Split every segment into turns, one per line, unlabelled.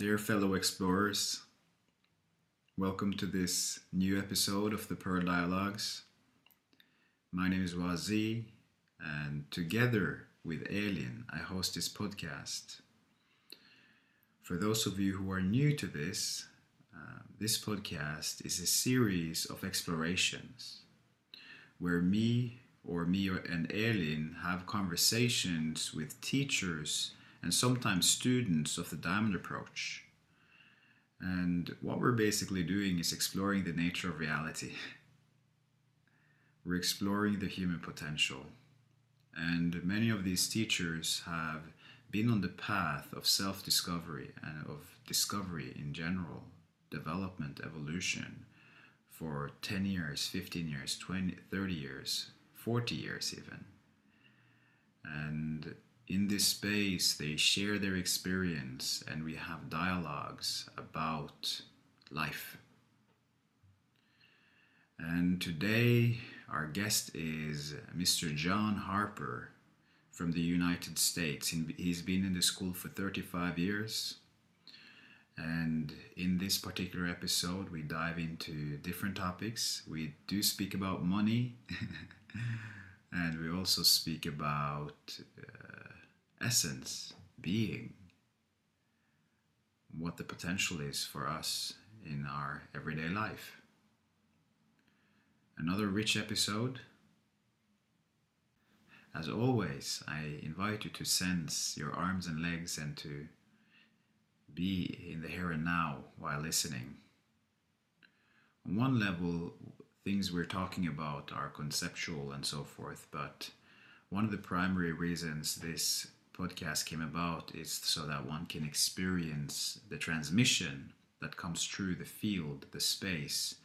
Dear fellow explorers, welcome to this new episode of the Pearl Dialogues. My name is Wazee, and together with Elin, I host this podcast. For those of you who are new to this, uh, this podcast is a series of explorations where me or me and Elin have conversations with teachers and sometimes students of the diamond approach. And what we're basically doing is exploring the nature of reality. We're exploring the human potential. And many of these teachers have been on the path of self discovery and of discovery in general, development, evolution, for 10 years, 15 years, 20, 30 years, 40 years even. And in this space, they share their experience and we have dialogues about life. And today, our guest is Mr. John Harper from the United States. He's been in the school for 35 years. And in this particular episode, we dive into different topics. We do speak about money, and we also speak about uh, essence, being, what the potential is for us in our everyday life. Another rich episode. As always, I invite you to sense your arms and legs and to be in the here and now while listening. On one level, things we're talking about are conceptual and so forth, but one of the primary reasons this podcast came about is so that one can experience the transmission that comes through the field, the space,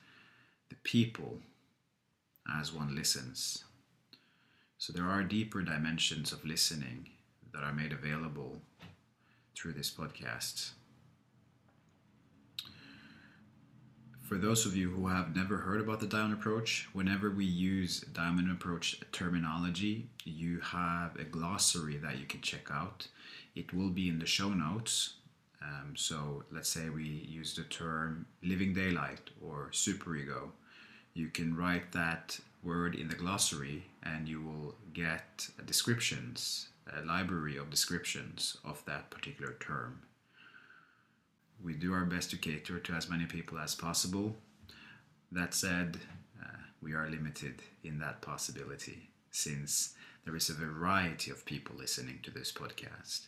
the people as one listens. So there are deeper dimensions of listening that are made available through this podcast. For those of you who have never heard about the diamond approach, whenever we use diamond approach terminology, you have a glossary that you can check out. It will be in the show notes. Um, so let's say we use the term living daylight or superego. You can write that word in the glossary and you will get descriptions, a library of descriptions of that particular term we do our best to cater to as many people as possible. That said, uh, we are limited in that possibility since there is a variety of people listening to this podcast.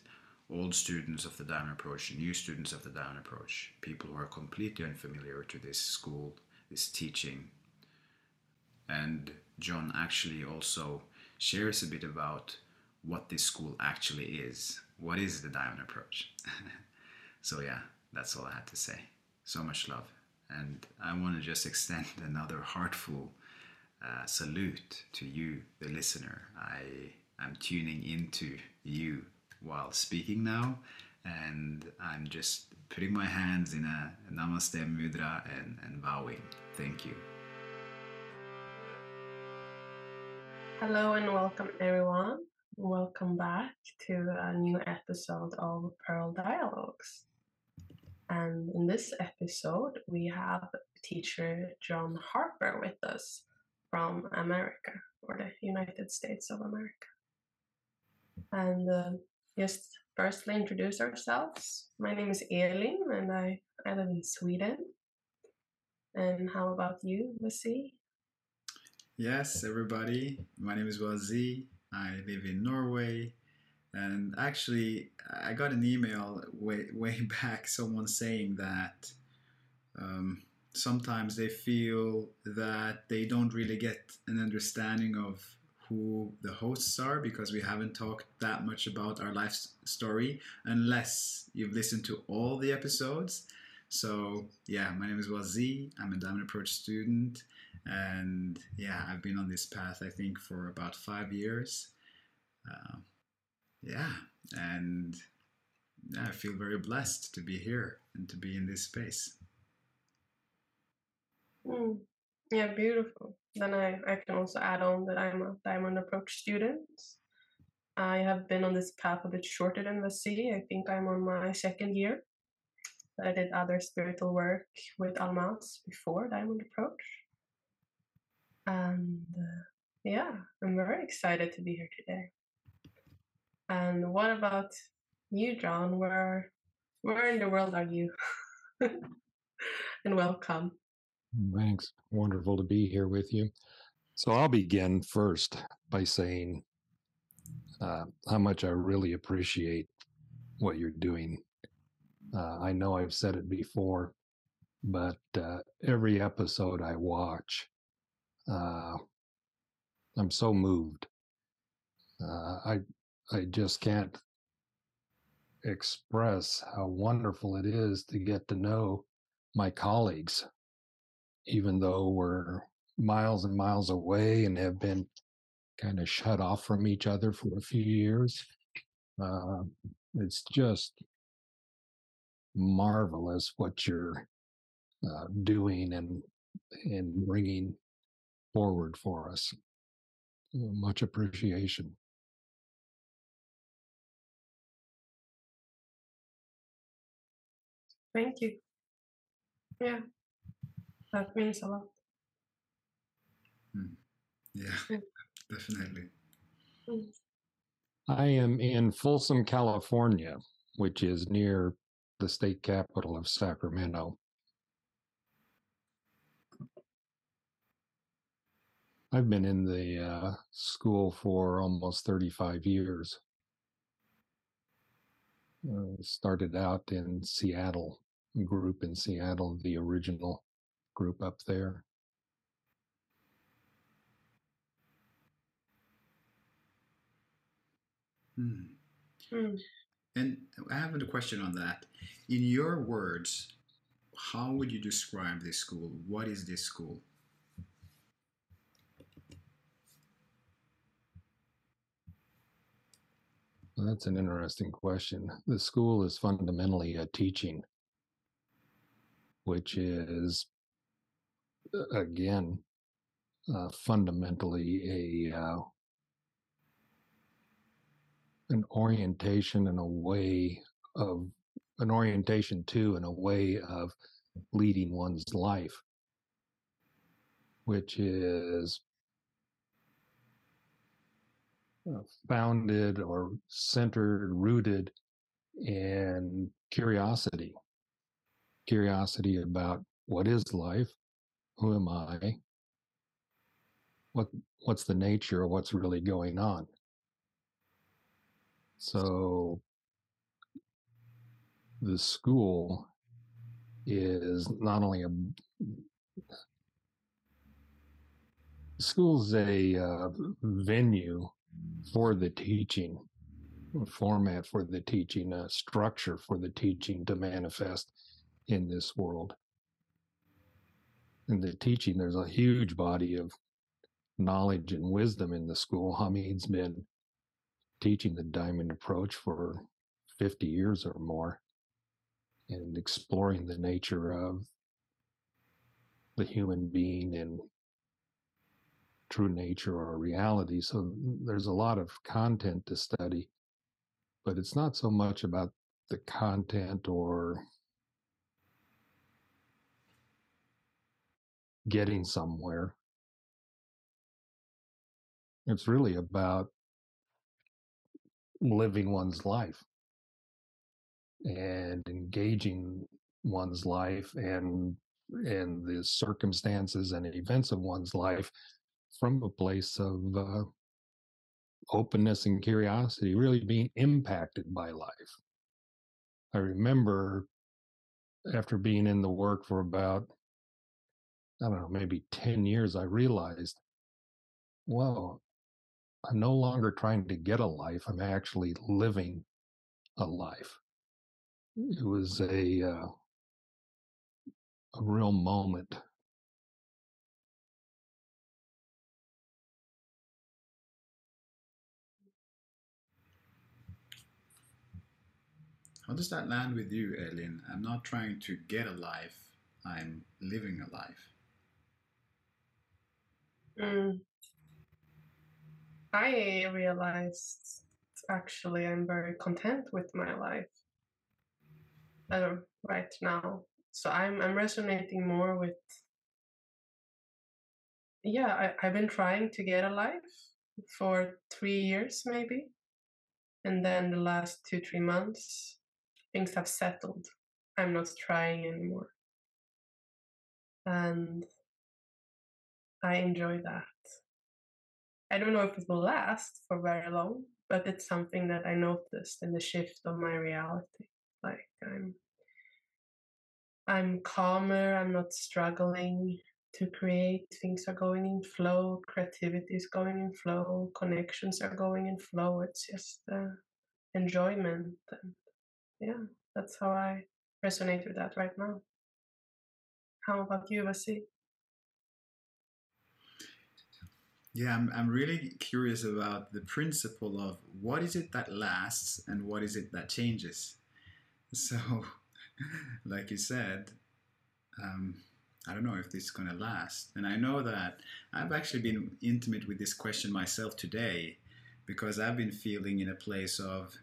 Old students of the Diamond Approach, new students of the Diamond Approach, people who are completely unfamiliar to this school, this teaching. And John actually also shares a bit about what this school actually is. What is the Diamond Approach? so, yeah, that's all I had to say. So much love. And I want to just extend another heartful uh, salute to you, the listener. I am tuning into you while speaking now, and I'm just putting my hands in a, namaste mudra and, and bowing. Thank you.
Hello and welcome, everyone. Welcome back to a new episode of Pearl Dialogues. And in this episode, we have teacher John Harper with us from America or the United States of America. And uh, just firstly introduce ourselves. My name is Elin and I, I live in Sweden. And how about you, Wazee?
Yes, everybody. My name is Wazee. I live in Norway. And actually, I got an email way way back, someone saying that um, sometimes they feel that they don't really get an understanding of who the hosts are because we haven't talked that much about our life story unless you've listened to all the episodes. So yeah, my name is Wazee. I'm a Diamond Approach student, and yeah, I've been on this path I think for about five years. Uh, yeah, and yeah, I feel very blessed to be here and to be in this space.
Mm. Yeah, beautiful. Then I, I can also add on that I'm a Diamond Approach student. I have been on this path a bit shorter than the city. I think I'm on my second year. I did other spiritual work with Almaas before Diamond Approach. And uh, yeah, I'm very excited to be here today. And what about you, John? Where where in the world are you? and welcome.
Thanks. Wonderful to be here with you. So I'll begin first by saying uh, how much I really appreciate what you're doing. Uh, I know I've said it before, but uh, every episode I watch, uh, I'm so moved. Uh, I I just can't express how wonderful it is to get to know my colleagues, even though we're miles and miles away and have been kind of shut off from each other for a few years. Uh, it's just marvelous what you're uh, doing and and bringing forward for us. Much appreciation.
Thank you. Yeah, that means a lot.
Mm. Yeah, definitely. Mm.
I am in Folsom, California, which is near the state capital of Sacramento. I've been in the uh, school for almost 35 years. Uh, started out in Seattle, group in Seattle, the original group up there.
Hmm. Hmm. And I have a question on that. In your words, how would you describe this school? What is this school?
That's an interesting question. The school is fundamentally a teaching, which is, again, uh, fundamentally a uh, an orientation and a way of an orientation to and a way of leading one's life, which is uh, founded or centered, rooted in curiosity. Curiosity about what is life, who am I, what what's the nature of what's really going on. So the school is not only a school's a uh, venue for the teaching format for the teaching a structure for the teaching to manifest in this world in the teaching there's a huge body of knowledge and wisdom in the school hamid's been teaching the diamond approach for 50 years or more and exploring the nature of the human being and true nature or reality. So mm, there's a lot of content to study, but it's not so much about the content or getting somewhere. It's really about living one's life and engaging one's life and and the circumstances and events of one's life from a place of uh, openness and curiosity, really being impacted by life. I remember after being in the work for about, I don't know, maybe 10 years, I realized, well, I'm no longer trying to get a life. I'm actually living a life. It was a uh, a real moment.
How does that land with you, Elin? I'm not trying to get a life. I'm living a life.
Mm. I realized actually I'm very content with my life. uh, right now. So I'm I'm resonating more with. Yeah, I, I've been trying to get a life for three years maybe, and then the last two three months, things have settled. I'm not trying anymore, and I enjoy that. I don't know if it will last for very long, but it's something that I noticed in the shift of my reality. Like I'm I'm calmer, I'm not struggling to create. Things are going in flow, creativity is going in flow, connections are going in flow. It's just uh, enjoyment. And yeah, that's how I resonate with that right now. How about you, Wazee?
Yeah, I'm, I'm really curious about the principle of what is it that lasts and what is it that changes. So, like you said, um, I don't know if this is going to last. And I know that I've actually been intimate with this question myself today because I've been feeling in a place of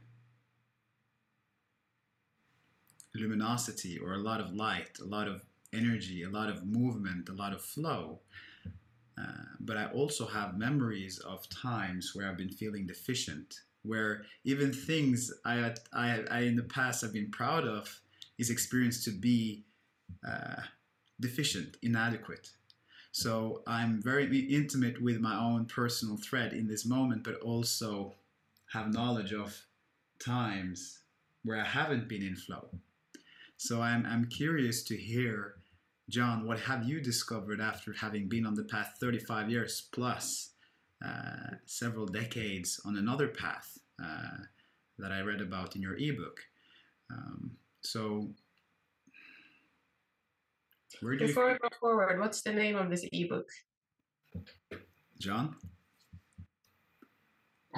luminosity or a lot of light, a lot of energy, a lot of movement, a lot of flow. Uh, but I also have memories of times where I've been feeling deficient, where even things I, I, I in the past have been proud of is experienced to be uh, deficient, inadequate. So I'm very intimate with my own personal thread in this moment, but also have knowledge of times where I haven't been in flow. So I'm, I'm curious to hear John, what have you discovered after having been on the path 35 years plus, uh, several decades on another path uh, that I read about in your ebook? Um, so,
where do Before you... we go forward, what's the name of this ebook?
John?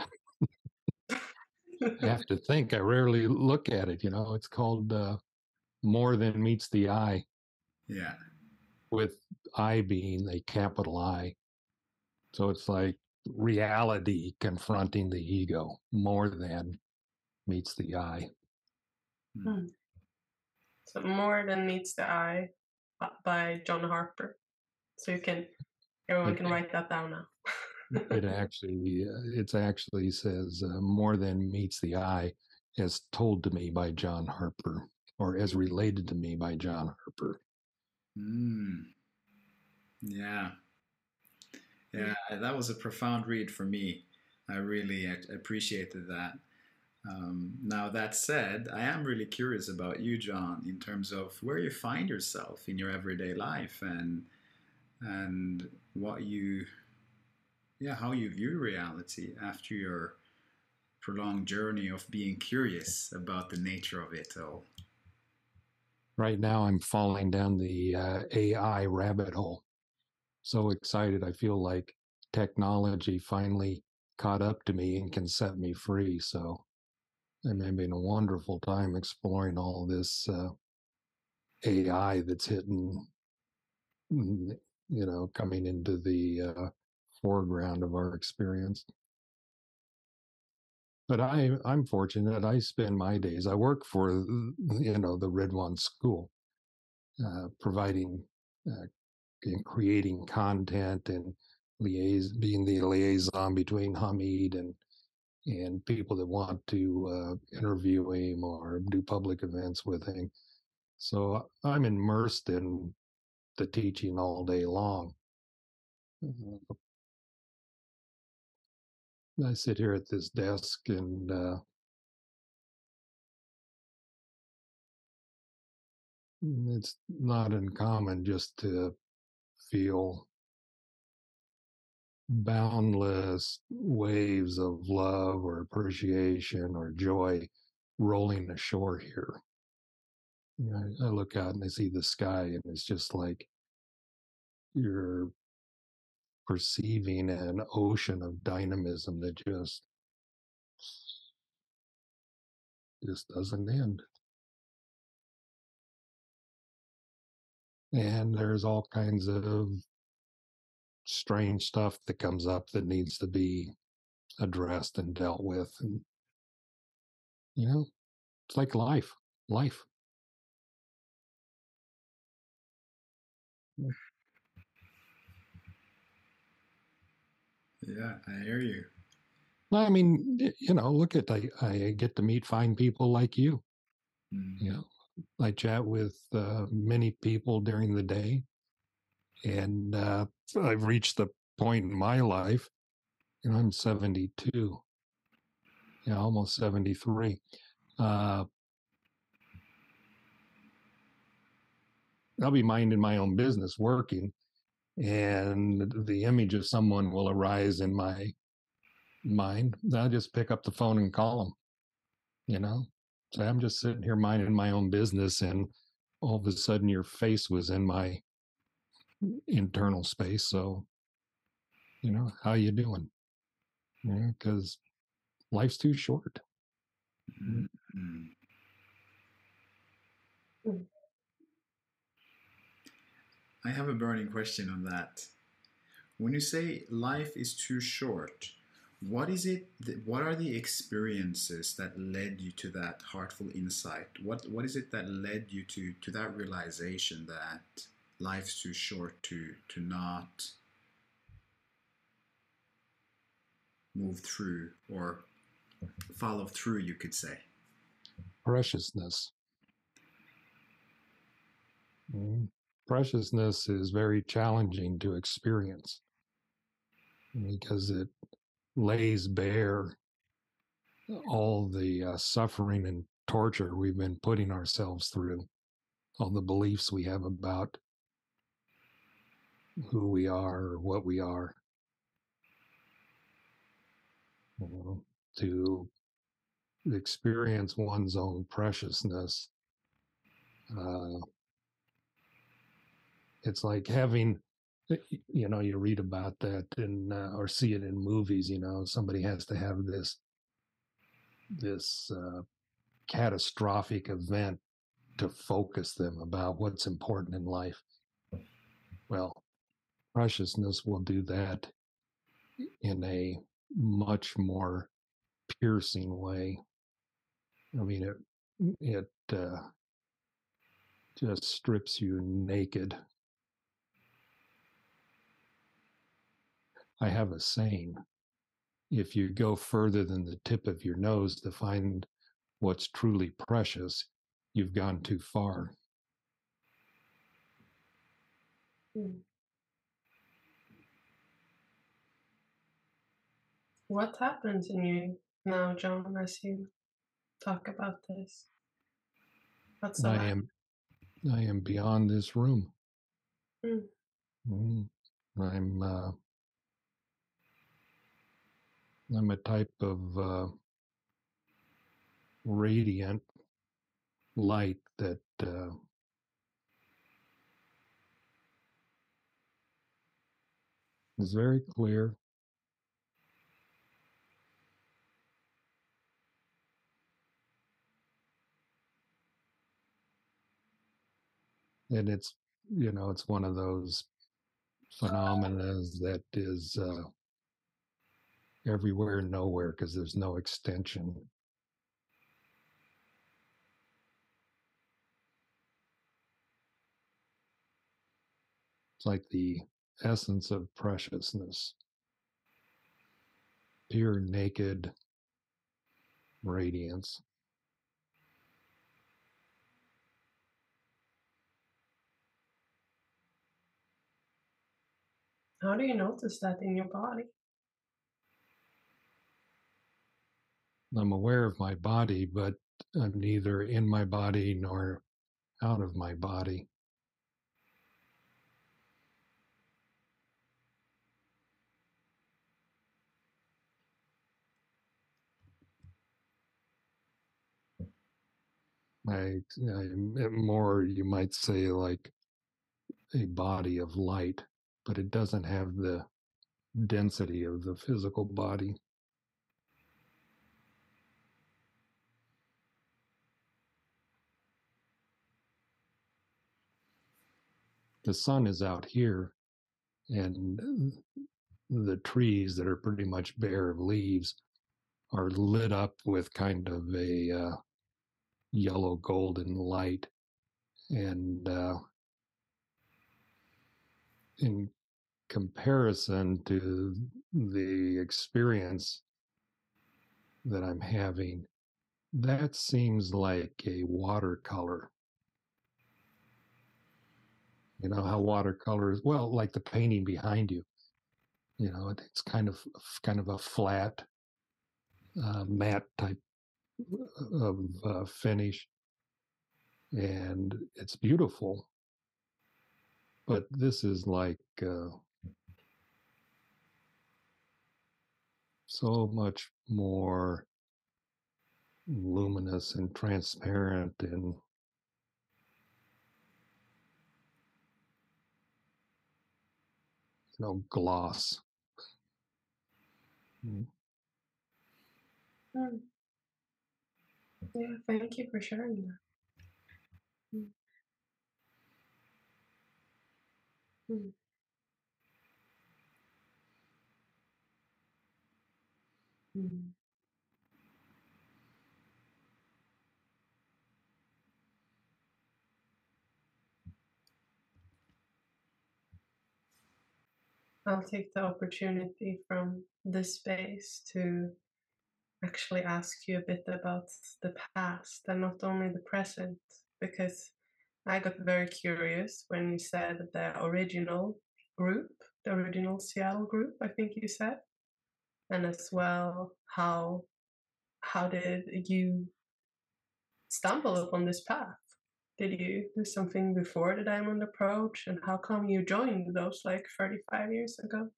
I have to think. I rarely look at it. You know, it's called uh, More Than Meets the I.
Yeah.
With I being a capital I. So it's like reality confronting the ego more than meets the eye.
Hmm. hmm. So more than meets the eye uh, by John Harper. So you can everyone it, can write that down now.
it actually uh, it's actually says uh, more than meets the eye as told to me by John Harper or as related to me by John Harper.
Mm. Yeah. Yeah, that was a profound read for me. I really appreciated that. Um, now, that said, I am really curious about you, John, in terms of where you find yourself in your everyday life and and what you, yeah, how you view reality after your prolonged journey of being curious about the nature of it all
right now I'm falling down the uh, AI rabbit hole. So excited. I feel like technology finally caught up to me and can set me free. So I'm having a wonderful time exploring all this uh, AI that's hitting, mm, you know, coming into the uh, foreground of our experience but I, I'm fortunate. I spend my days. I work for, you know, the Ridhwan School, uh, providing uh, and creating content and being the liaison between Hamid and and people that want to uh, interview him or do public events with him. So I'm immersed in the teaching all day long. I sit here at this desk and uh, it's not uncommon just to feel boundless waves of love or appreciation or joy rolling ashore here. You know, I look out and I see the sky, and it's just like you're perceiving an ocean of dynamism that just just doesn't end. And there's all kinds of strange stuff that comes up that needs to be addressed and dealt with. And, you know, it's like life, life.
Yeah. I hear you.
Well, I mean, you know, look at I, I get to meet fine people like you.
Mm.
You know, I chat with uh, many people during the day, and uh, I've reached the point in my life. You know, I'm 72. Yeah, almost 73. Uh, I'll be minding my own business, working, and the image of someone will arise in my mind. I'll just pick up the phone and call them. You know, so I'm just sitting here minding my own business, and all of a sudden, your face was in my internal space. So, you know, how you doing? Yeah, because life's too short.
Mm. I have a burning question on that. When you say life is too short, what is it? th- What are the experiences that led you to that heartful insight? What What is it that led you to to that realization that life's too short to to not move through or follow through? You could say.
Preciousness. Mm. Preciousness is very challenging to experience because it lays bare all the uh, suffering and torture we've been putting ourselves through, all the beliefs we have about who we are or what we are. To experience one's own preciousness. Uh, it's like having, y- you know, you read about that and uh, or see it in movies. You know, somebody has to have this this uh, catastrophic event to focus them about what's important in life. Well, preciousness will do that in a much more piercing way. I mean, it it uh, just strips you naked. I have a saying: if you go further than the tip of your nose to find what's truly precious, you've gone too far.
Mm. What happens in you now, John, as you talk about this? What's
I am, I am beyond this room.
Mm.
Mm. I'm, uh, I'm a type of uh, radiant light that uh, is very clear. And it's, you know, it's one of those phenomena that is uh, everywhere, nowhere, because there's no extension. It's like the essence of preciousness, pure, naked radiance.
How do you notice that in your body?
I'm aware of my body, but I'm neither in my body nor out of my body. I, I'm eh, more, you might say, like a body of light, but it doesn't have the density of the physical body. The sun is out here, and the trees that are pretty much bare of leaves are lit up with kind of a uh, yellow golden light. And uh, in comparison to the experience that I'm having, that seems like a watercolor. You know how watercolor is well, like the painting behind you. You know, it's kind of kind of a flat, uh, matte type of uh, finish, and it's beautiful. But this is like uh, so much more luminous and transparent and know gloss
mm. yeah thank you for sharing that mm. Mm. I'll take the opportunity from this space to actually ask you a bit about the past and not only the present, because I got very curious when you said the original group, the original Seattle group, I think you said and as well how how did you stumble upon this path did you do something before the diamond approach and how come you joined those like 35 years ago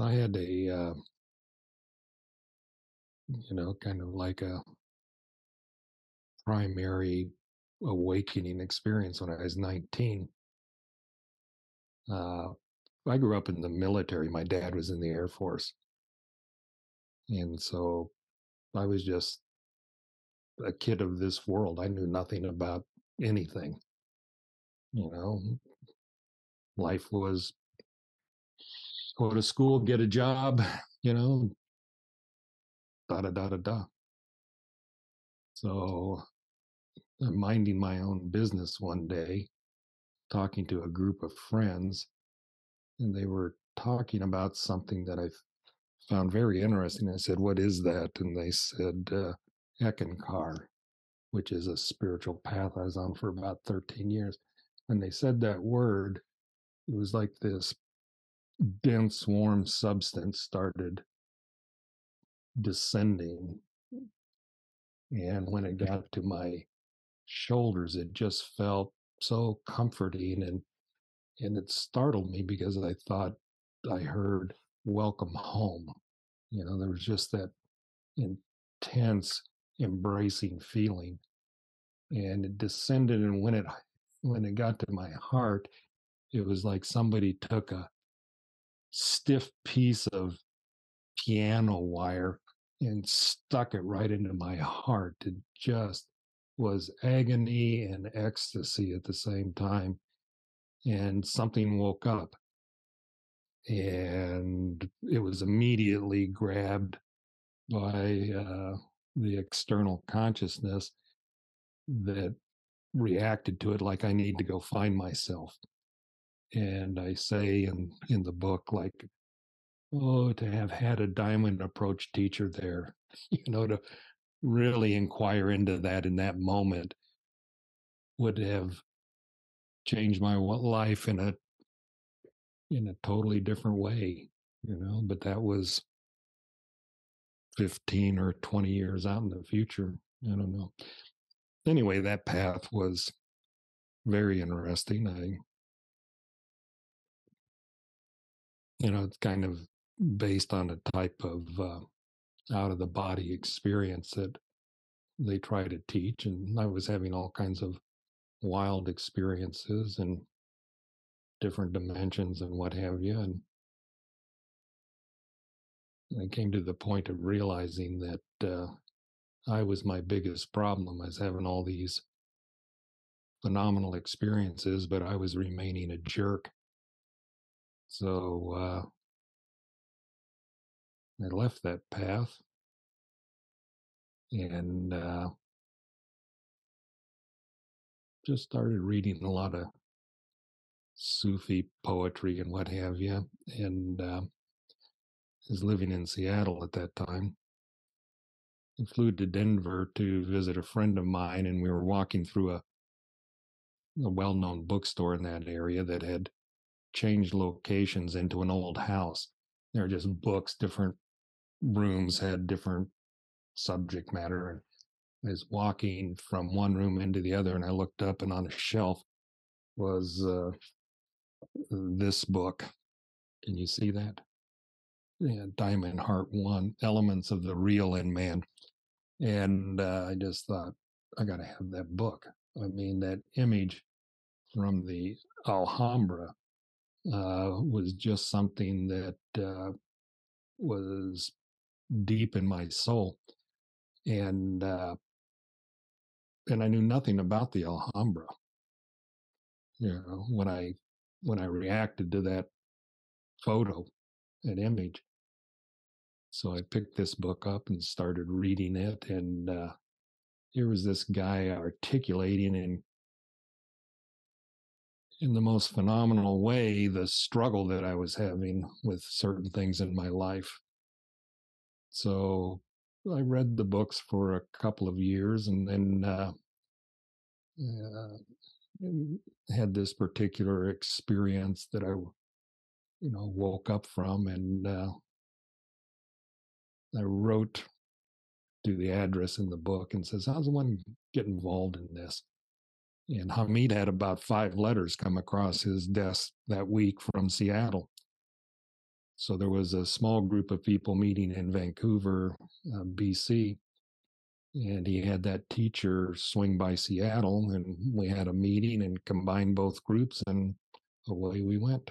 i had a uh, you know kind of like a primary awakening experience when i was 19 uh, I grew up in the military. My dad was in the Air Force. And so I was just a kid of this world. I knew nothing about anything. You know, life was go to school, get a job, you know, da da da da da. So I'm minding my own business one day, talking to a group of friends, and they were talking about something that I found very interesting. I said, What is that? And they said, uh, Eckankar, which is a spiritual path I was on for about 13 years. When they said that word, it was like this dense, warm substance started descending. And when it got to my shoulders, it just felt so comforting and and it startled me because I thought I heard welcome home. You know, there was just that intense embracing feeling. And it descended and when it when it got to my heart, it was like somebody took a stiff piece of piano wire and stuck it right into my heart. It just was agony and ecstasy at the same time and something woke up and it was immediately grabbed by uh, the external consciousness that reacted to it like I need to go find myself. And I say in, in the book, like, oh, to have had a diamond approach teacher there, you know, to really inquire into that in that moment would have changed my life in a in a totally different way you know but that was 15 or 20 years out in the future i don't know anyway that path was very interesting i you know it's kind of based on a type of uh, out of the body experience that they try to teach and i was having all kinds of wild experiences and different dimensions and what have you. And I came to the point of realizing that uh, I was my biggest problem. I was having all these phenomenal experiences, but I was remaining a jerk. So uh, I left that path and uh, just started reading a lot of Sufi poetry and what have you. And uh, was living in Seattle at that time. I flew to Denver to visit a friend of mine, and we were walking through a, a well known bookstore in that area that had changed locations into an old house. There were just books, different rooms had different subject matter. And I was walking from one room into the other, and I looked up, and on a shelf was uh, this book. Can you see that? Diamond Heart One Elements of the Real in Man. And uh, I just thought, I got to have that book. I mean, that image from the Alhambra uh, was just something that uh, was deep in my soul. And uh, and I knew nothing about the Alhambra. You know, when I when I reacted to that photo, that image. So I picked this book up and started reading it, and uh, here was this guy articulating in in the most phenomenal way the struggle that I was having with certain things in my life. So I read the books for a couple of years, and then uh, uh, had this particular experience that I, you know, woke up from, and uh, I wrote to the address in the book and says, "How's one get involved in this?" And Hamid had about five letters come across his desk that week from Seattle. So there was a small group of people meeting in Vancouver, uh, BC, and he had that teacher swing by Seattle, and we had a meeting and combined both groups, and away we went.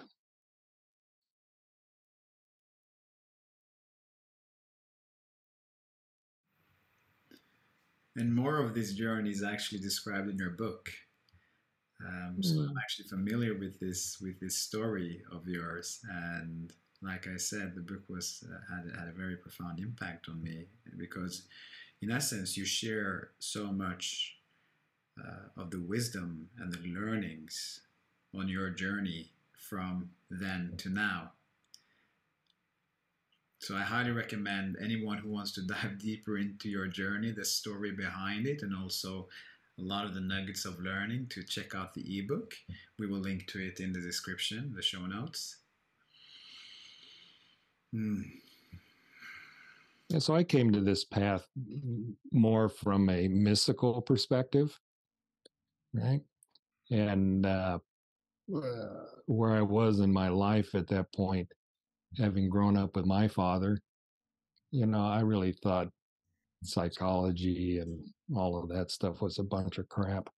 And more of this journey is actually described in your book. Um, so I'm mm. actually familiar with this with this story of yours, and like I said, the book was uh, had had a very profound impact on me because in essence, you share so much uh, of the wisdom and the learnings on your journey from then to now. So I highly recommend anyone who wants to dive deeper into your journey, the story behind it, and also a lot of the nuggets of learning to check out the ebook. We will link to it in the description, the show notes.
Hmm. And so I came to this path more from a mystical perspective, right? And uh, uh, where I was in my life at that point, having grown up with my father, you know, I really thought psychology and all of that stuff was a bunch of crap.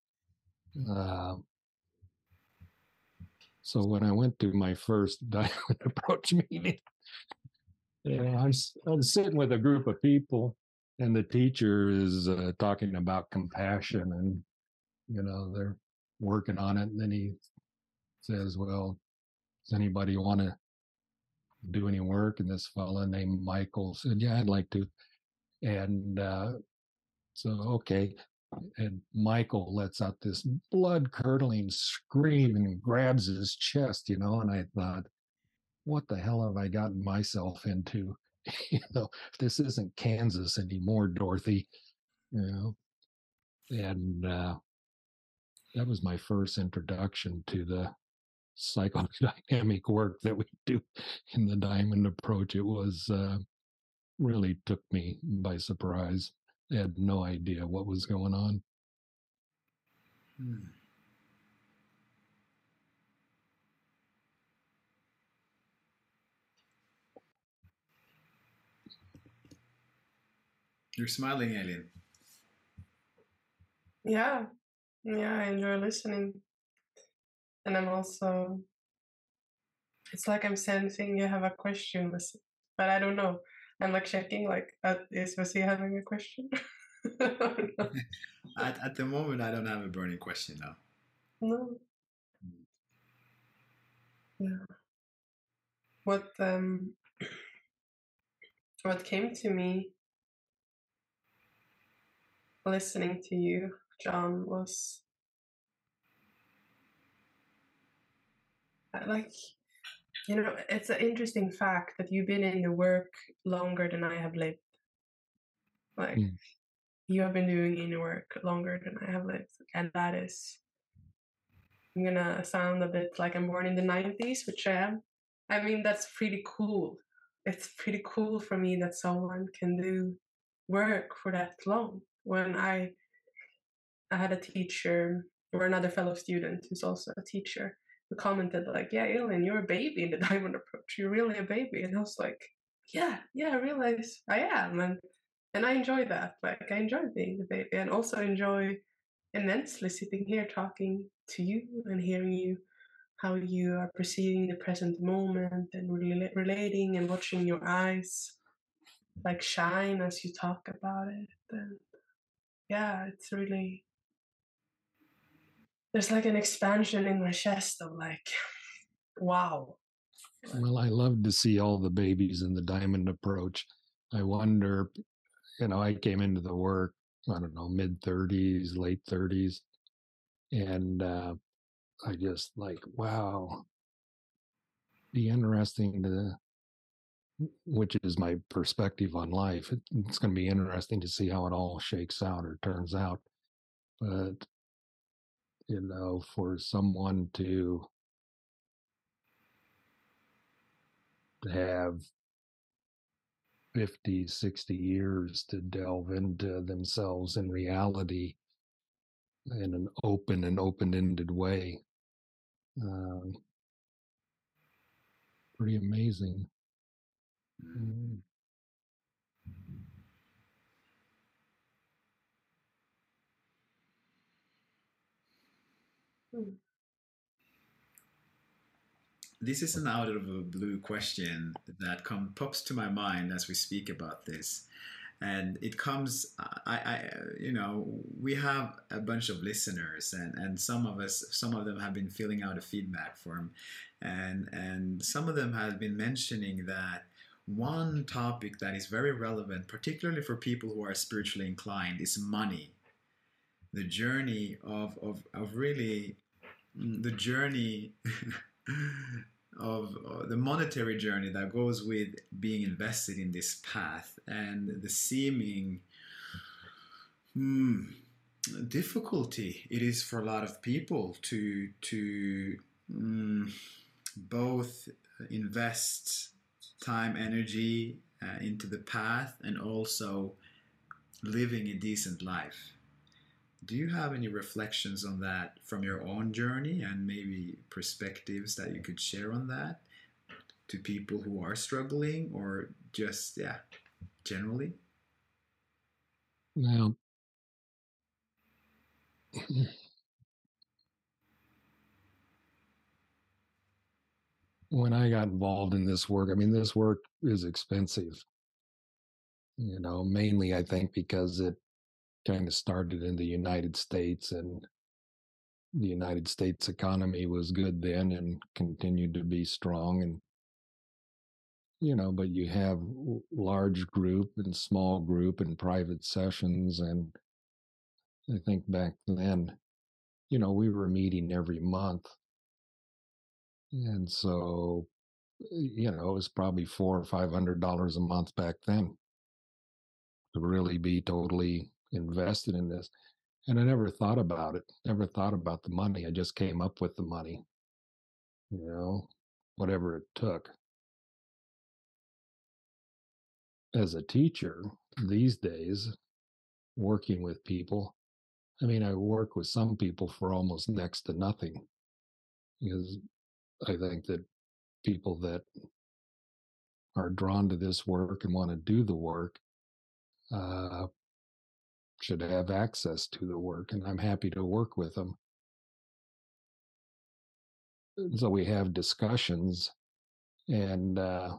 Uh, so when I went to my first diamond approach meeting, yeah, I was, I was sitting with a group of people, and the teacher is uh, talking about compassion, and you know they're working on it. And then he says, "Well, does anybody want to do any work?" And this fella named Michael said, "Yeah, I'd like to." And uh, so, okay. And Michael lets out this blood curdling scream and grabs his chest, you know. And I thought, what the hell have I gotten myself into? you know, this isn't Kansas anymore, Dorothy. You know, and uh, that was my first introduction to the psychodynamic work that we do in the diamond approach. It was uh, really took me by surprise. I had no idea what was going on. Hmm.
You're smiling, Elin.
Yeah, yeah, I enjoy listening. And I'm also, it's like I'm sensing you have a question, but I don't know. I'm like checking, like, uh, is Wazee having a question?
at, at the moment, I don't have a burning question now.
No. Hmm. Yeah. What um, what came to me listening to you, John, was like you know, it's an interesting fact that you've been in the work longer than I have lived. Like mm. you have been doing inner work longer than I have lived, and that is. I'm gonna sound a bit like I'm born in the '90s, which I am. I mean, that's pretty cool. It's pretty cool for me that someone can do work for that long. When I, I had a teacher or another fellow student who's also a teacher, commented like, "Yeah, Elin, you're a baby in the diamond approach. You're really a baby." And I was like, "Yeah, yeah, I realize I am," and and I enjoy that. Like, I enjoy being the baby, and also enjoy immensely sitting here talking to you and hearing you how you are perceiving the present moment and re- relating and watching your eyes like shine as you talk about it and yeah it's really there's like an expansion in my chest of like, wow.
Well, I love to see all the babies in the diamond approach. I wonder, you know, I came into the work, I don't know, mid 30s, late 30s. And uh, I just like, wow, be interesting to, which is my perspective on life. It, it's going to be interesting to see how it all shakes out or turns out. But you know, for someone to have 50, 60 years to delve into themselves in reality in an open and open ended way. Um, pretty amazing. Mm.
This is an out of a blue question that come pops to my mind as we speak about this, and it comes. I, I, you know, we have a bunch of listeners, and and some of us, some of them have been filling out a feedback form, and and some of them have been mentioning that one topic that is very relevant, particularly for people who are spiritually inclined, is money. The journey of, of, of really Mm, the journey of uh, the monetary journey that goes with being invested in this path and the seeming hmm, difficulty it is for a lot of people to to mm, both invest time energy uh, into the path and also living a decent life do you have any reflections on that from your own journey and maybe perspectives that you could share on that to people who are struggling or just, yeah, generally?
Now, when I got involved in this work, I mean, this work is expensive. You know, mainly I think because it kind of started in the United States and the United States economy was good then and continued to be strong and you know but you have large group and small group and private sessions and I think back then you know we were meeting every month. And so you know it was probably four or five hundred dollars a month back then. To really be totally invested in this. And I never thought about it, never thought about the money. I just came up with the money, you know, whatever it took. As a teacher these days, working with people, I mean, I work with some people for almost next to nothing because I think that people that are drawn to this work and want to do the work uh, should have access to the work, and I'm happy to work with them. So we have discussions, and uh,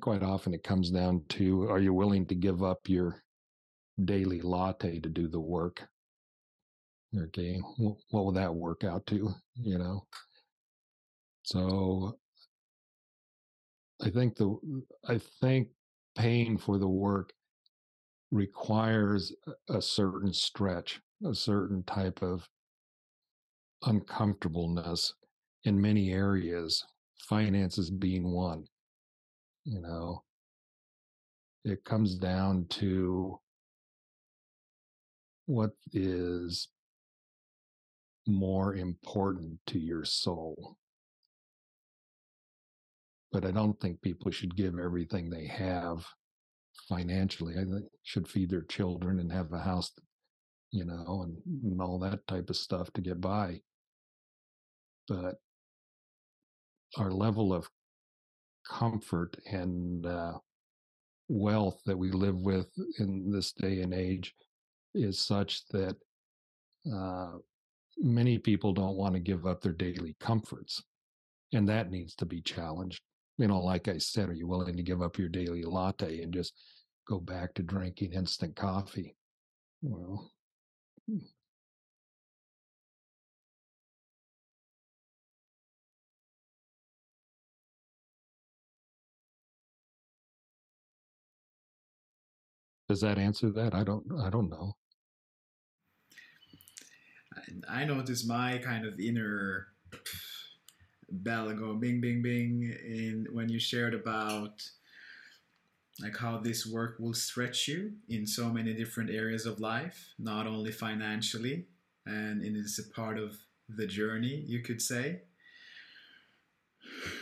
quite often it comes down to are you willing to give up your daily latte to do the work? Okay, what will that work out to? You know, so I think the I think paying for the work requires a certain stretch, a certain type of uncomfortableness in many areas, finances being one. You know, it comes down to what is more important to your soul. But I don't think people should give everything they have financially. I should feed their children and have a house, you know, and, and all that type of stuff to get by. But our level of comfort and uh, wealth that we live with in this day and age is such that uh, many people don't want to give up their daily comforts. And that needs to be challenged. You know, like I said, are you willing to give up your daily latte and just go back to drinking instant coffee? Well, hmm. does that answer that? I don't I don't know.
I notice my kind of inner bell go bing bing bing in when you shared about like how this work will stretch you in so many different areas of life, not only financially, and it is a part of the journey, you could say.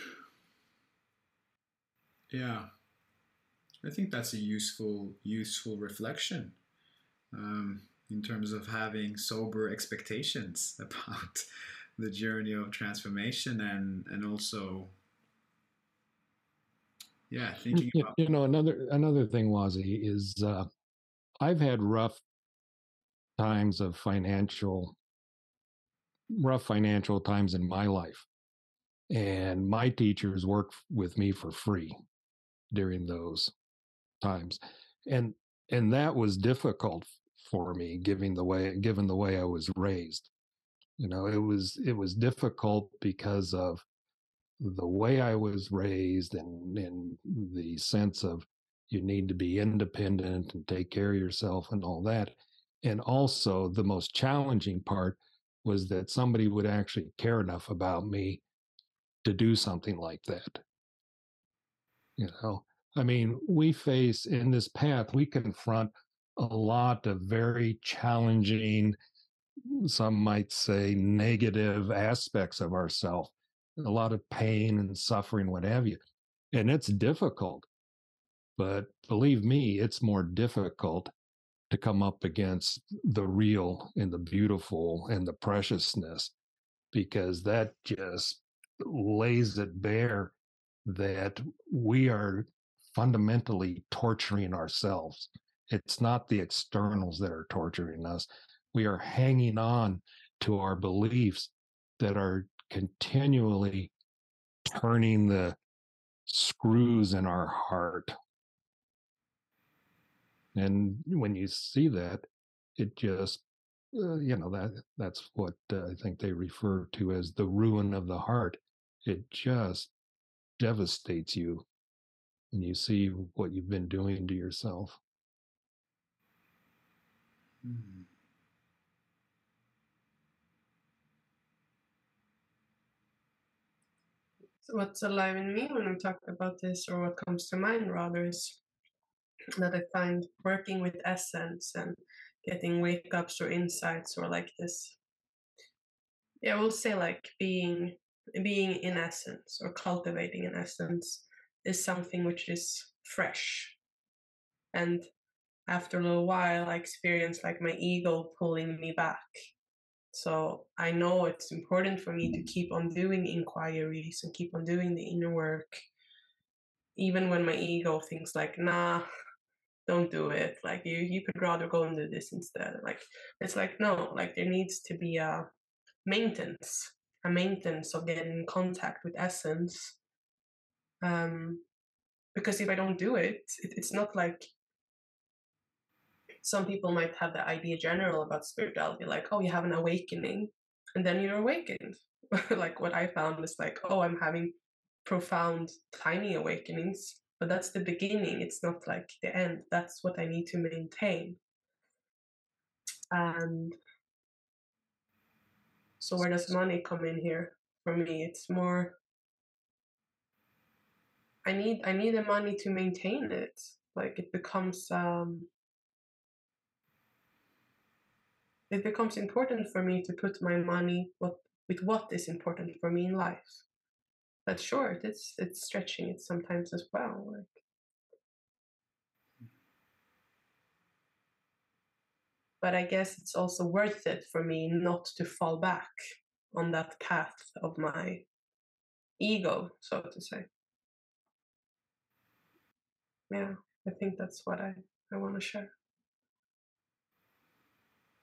Yeah, I think that's a useful useful reflection. Um, in terms of having sober expectations about the journey of transformation and and also yeah thinking
you, about- you know another another thing Wazee is uh, I've had rough times of financial rough financial times in my life and my teachers worked with me for free during those times and and that was difficult for me given the way given the way I was raised. You know, it was it was difficult because of the way I was raised and in the sense of you need to be independent and take care of yourself and all that. And also the most challenging part was that somebody would actually care enough about me to do something like that. You know, I mean, we face in this path, we confront a lot of very challenging, some might say negative aspects of ourself, a mm. lot of pain and suffering, what have you. And it's difficult. But believe me, it's more difficult to come up against the real and the beautiful and the preciousness because that just lays it bare that we are fundamentally torturing ourselves it's not the externals that are torturing us. We are hanging on to our beliefs that are continually turning the screws in our heart. And when you see that, it just, uh, you know, that that's what uh, I think they refer to as the ruin of the heart. It just devastates you when you see what you've been doing to yourself. Mm-hmm.
What's alive in me when I talk about this, or what comes to mind rather, is that I find working with essence and getting wake ups or insights or like this. Yeah, we'll say like being being in essence or cultivating in essence is something which is fresh and after a little while, I experience like my ego pulling me back. So I know it's important for me to keep on doing inquiries and keep on doing the inner work, even when my ego thinks like, nah, don't do it. Like you, you could rather go and do this instead. Like it's like no, like there needs to be a maintenance, a maintenance of getting in contact with essence. Um, because if I don't do it, it it's not like some people might have the idea general about spirituality, like, oh, you have an awakening, and then you're awakened. like what I found is like, oh, I'm having profound, tiny awakenings, but that's the beginning. It's not like the end. That's what I need to maintain. And so where does money come in here? For me, it's more I need I need the money to maintain it. Like it becomes um it becomes important for me to put my money what with what is important for me in life. But sure, it's it's stretching it sometimes as well. Like but I guess it's also worth it for me not to fall back on that path of my ego, so to say. Yeah, I think that's what I, I want to share.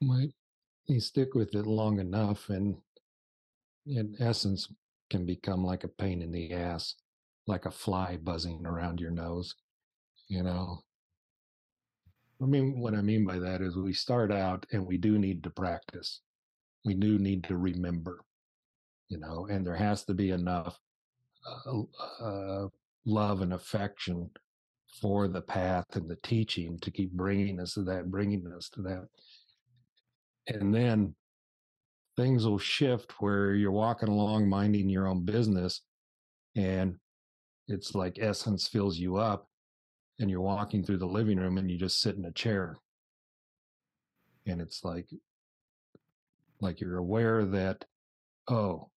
Might you stick with it long enough, and in essence, can become like a pain in the ass, like a fly buzzing around your nose. You know, I mean, what I mean by that is we start out and we do need to practice. We do need to remember, you know, and there has to be enough uh, uh, love and affection for the path and the teaching to keep bringing us to that, bringing us to that. And then things will shift where you're walking along minding your own business and it's like essence fills you up and you're walking through the living room and you just sit in a chair. And it's like like you're aware that oh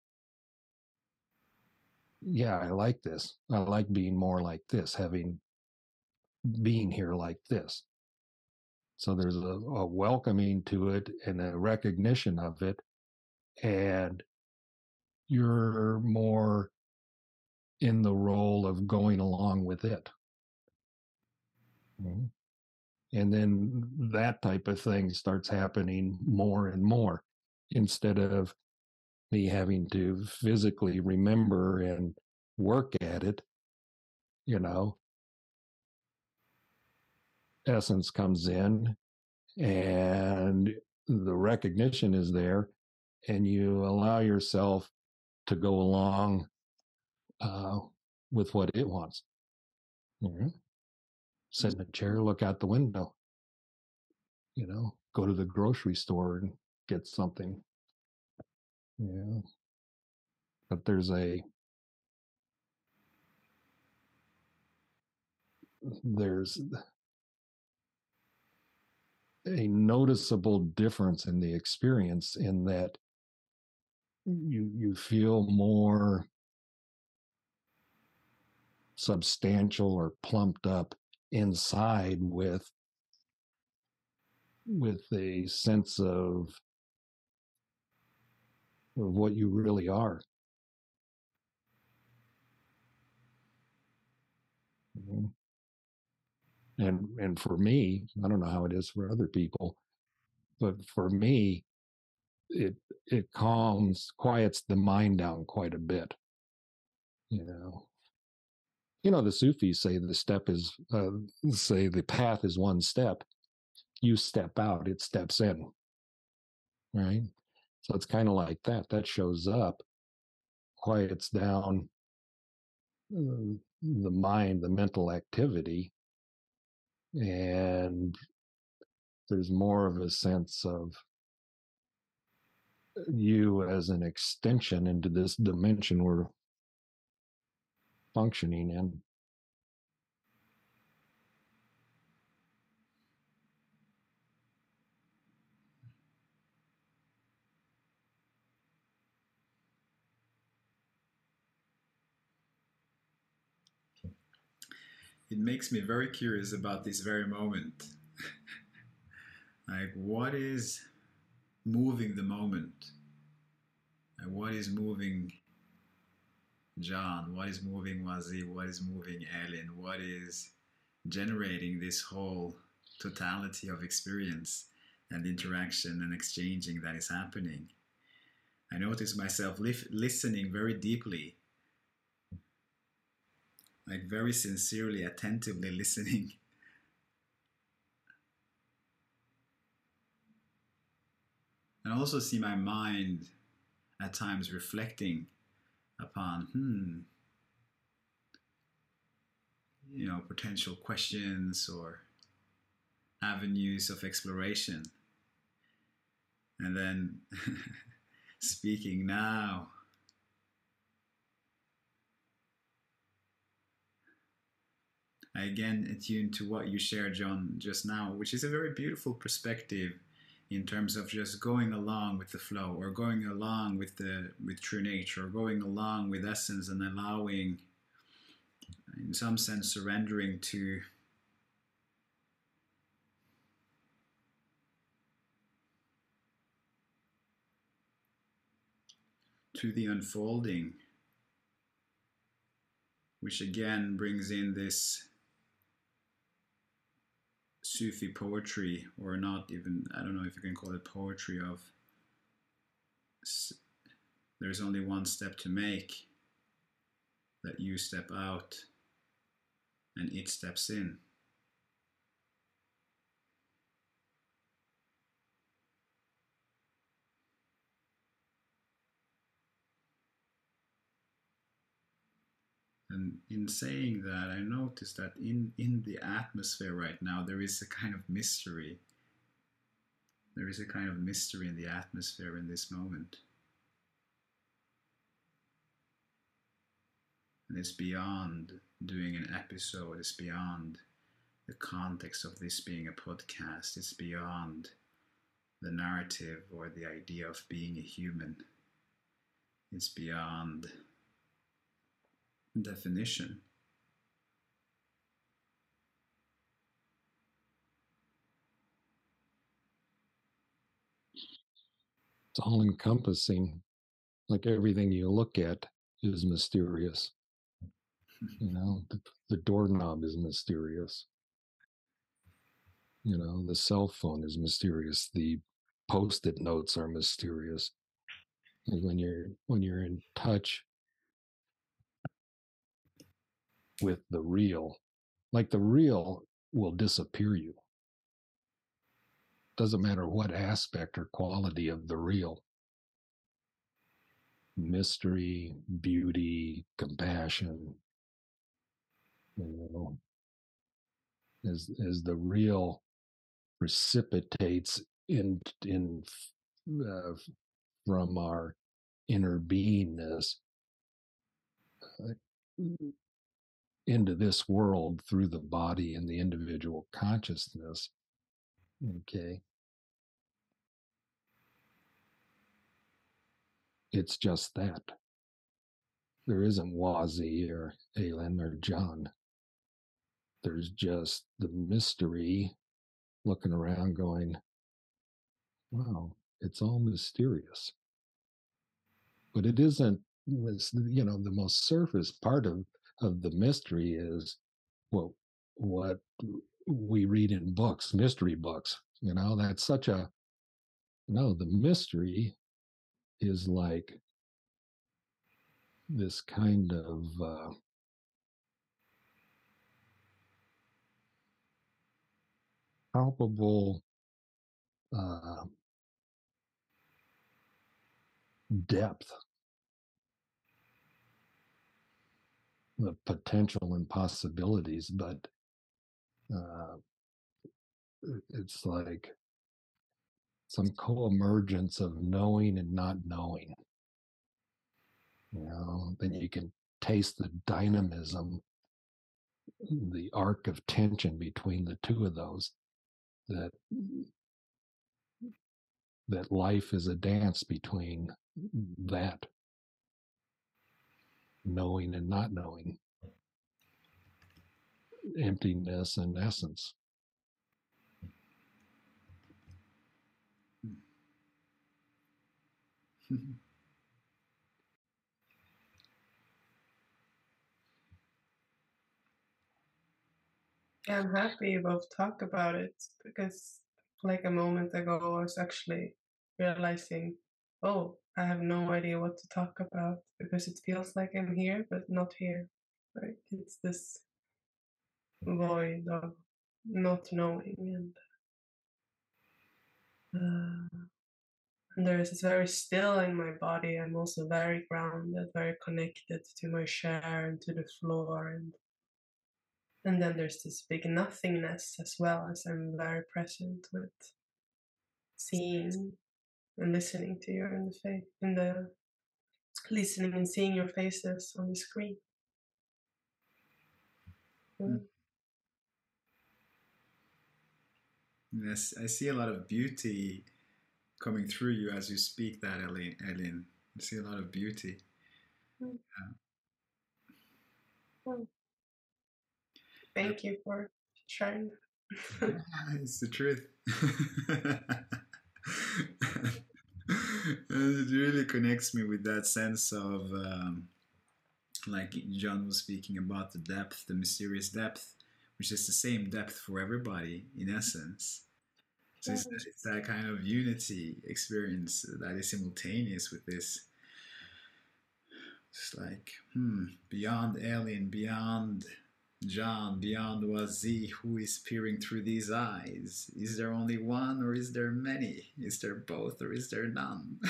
yeah i like this. I like being more like this having being here like this so there's a, a welcoming to it and a recognition of it and you're more in the role of going along with it Mm-hmm. And then that type of thing starts happening more and more instead of me having to physically remember and work at it, you know. Essence comes in and the recognition is there, and you allow yourself to go along uh, with what it wants. Mm-hmm sit in a chair, look out the window, you know, go to the grocery store and get something. Yeah. But there's a, there's a noticeable difference in the experience in that you you feel more substantial or plumped up inside with with a sense of of what you really are. Mm-hmm. And and for me, I don't know how it is for other people, but for me, it it calms, quiets the mind down quite a bit. You know, you know the sufis say the step is uh, say the path is one step. You step out it steps in. Right? So it's kind of like that. That shows up quiets down uh, the mind the mental activity and there's more of a sense of you as an extension into this dimension we're functioning in.
It makes me very curious about this very moment. like, what is moving the moment? And what is moving John, what is moving Wazee, what is moving Elin, what is generating this whole totality of experience and interaction and exchanging that is happening. I notice myself li- listening very deeply, like very sincerely, attentively listening. And also see my mind at times reflecting upon, hmm, you know, potential questions or avenues of exploration. And then speaking now. I again attune to what you shared, John, just now, which is a very beautiful perspective in terms of just going along with the flow or going along with the with true nature or going along with essence and allowing in some sense surrendering to to the unfolding which again brings in this Sufi poetry, or not even, I don't know if you can call it poetry, of there's only one step to make, that you step out and it steps in. And in saying that, I noticed that in, in the atmosphere right now, there is a kind of mystery. There is a kind of mystery in the atmosphere in this moment. And it's beyond doing an episode, it's beyond the context of this being a podcast, it's beyond the narrative or the idea of being a human. It's beyond definition.
It's all encompassing, like everything you look at is mysterious. you know, the, the doorknob is mysterious. You know, the cell phone is mysterious. The post-it notes are mysterious. And when you're when you're in touch with the real. Like the real will disappear you. Doesn't matter what aspect or quality of the real. Mystery, beauty, compassion, you know, as as the real precipitates in in uh, from our inner beingness, uh, into this world through the body and the individual consciousness. Okay. It's just that. There isn't Wazee or Elin or John. There's just the mystery looking around going, wow, it's all mysterious. But it isn't, you know, the most surface part of of the mystery is what what we read in books, mystery books. You know, that's such a no, the mystery is like this kind of uh, palpable uh, depth the potential and possibilities, but uh, it's like some co-emergence of knowing and not knowing. You know, then you can taste the dynamism, the arc of tension between the two of those. That that life is a dance between that knowing and not knowing, emptiness and essence.
Yeah, I'm happy you both talk about it because like a moment ago I was actually realizing, oh, I have no idea what to talk about because it feels like I'm here, but not here. Like it's this void of not knowing, and uh, and there is this very still in my body. I'm also very grounded, very connected to my chair and to the floor, and and then there's this big nothingness as well as I'm very present with seeing and listening to you in the face, in the listening and seeing your faces on the screen. Mm.
Yes, I see a lot of beauty coming through you as you speak that, Eileen. Eileen. I see a lot of beauty.
Mm. Yeah. Mm. Thank you for sharing.
it's the truth. it really connects me with that sense of, um, like John was speaking about the depth, the mysterious depth, which is the same depth for everybody in essence. So it's, it's that kind of unity experience that is simultaneous with this. It's like, hmm, beyond Elin, beyond John, beyond Wazee, who is peering through these eyes? Is there only one or is there many? Is there both or is there none?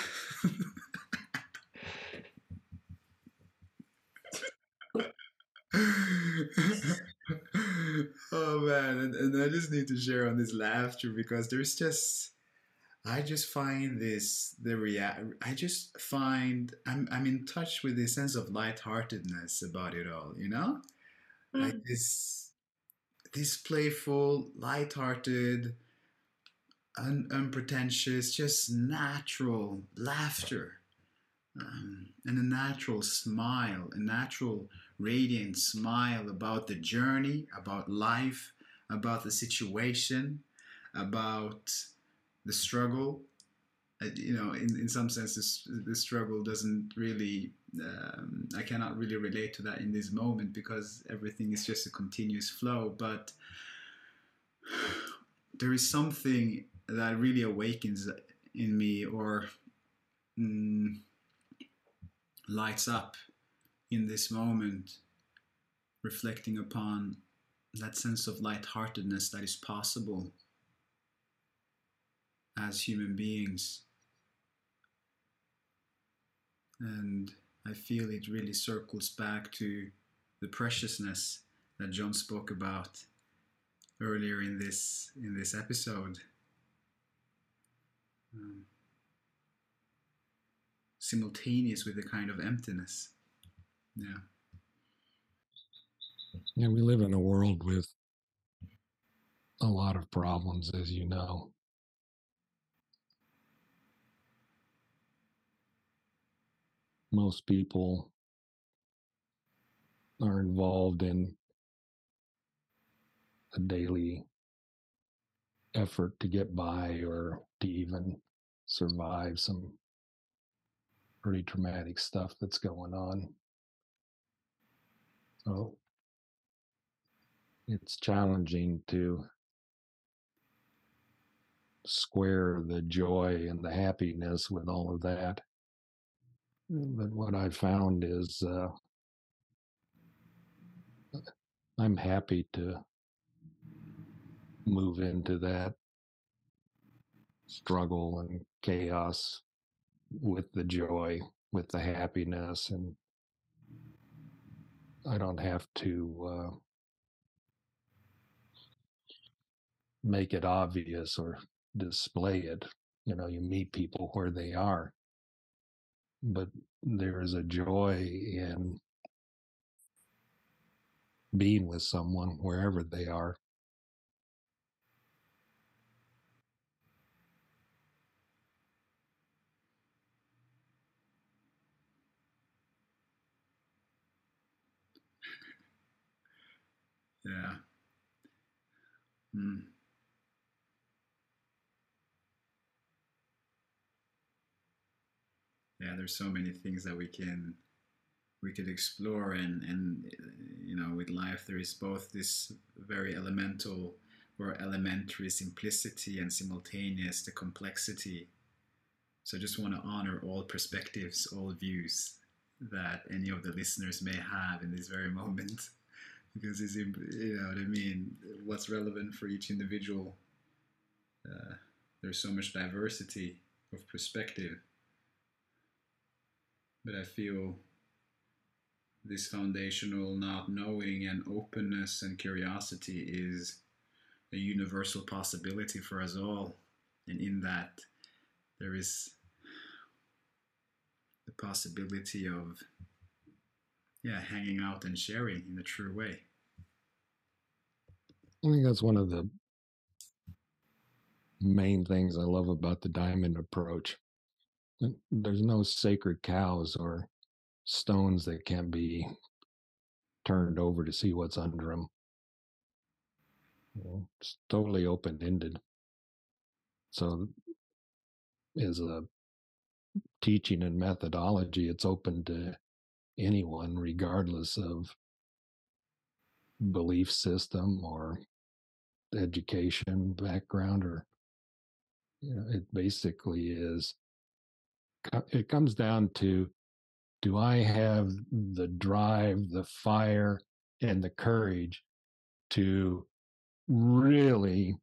oh man, and, and I just need to share on this laughter because there's just I just find this the rea- I just find I'm I'm in touch with this sense of lightheartedness about it all, you know? Mm. like this this playful light-hearted un- unpretentious just natural laughter um, and a natural smile a natural radiant smile about the journey about life about the situation about the struggle uh, you know, in, in some sense, this, this struggle doesn't really, um, I cannot really relate to that in this moment because everything is just a continuous flow. But there is something that really awakens in me or mm, lights up in this moment, reflecting upon that sense of lightheartedness that is possible as human beings and I feel it really circles back to the preciousness that John spoke about earlier in this in this episode. Um, simultaneous with a kind of emptiness. Yeah.
Yeah, we live in a world with a lot of problems, as you know. Most people are involved in a daily effort to get by or to even survive some pretty traumatic stuff that's going on. So it's challenging to square the joy and the happiness with all of that. But what I found is uh, I'm happy to move into that struggle and chaos with the joy, with the happiness, and I don't have to uh, make it obvious or display it. You know, you meet people where they are but there is a joy in being with someone wherever they are.
Yeah. Mm. Yeah there's so many things that we can we could explore and and you know with life there is both this very elemental or elementary simplicity and simultaneous the complexity. So I just want to honor all perspectives all views that any of the listeners may have in this very moment. Because it's you know what I mean? What's relevant for each individual uh, there's so much diversity of perspective but I feel this foundational not knowing and openness and curiosity is a universal possibility for us all. And in that, there is the possibility of yeah hanging out and sharing in a true way
I think that's one of the main things I love about the diamond approach. There's no sacred cows or stones that can't be turned over to see what's under them. it's totally open ended. So, as a teaching and methodology, it's open to anyone, regardless of belief system or education background or you know it basically is it comes down to do i have the drive the fire and the courage to really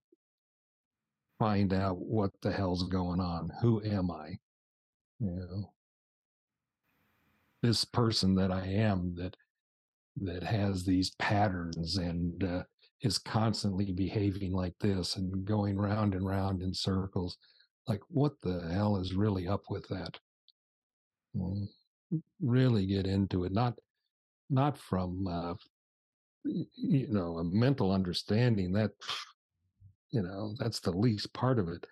find out what the hell's going on? Who am i? You know? This person that i am that that has these patterns and uh, is constantly behaving like this and going round and round in circles. Like, what the hell is really up with that? Well, really get into it. Not, not from, uh, you know, a mental understanding that, you know, that's the least part of it,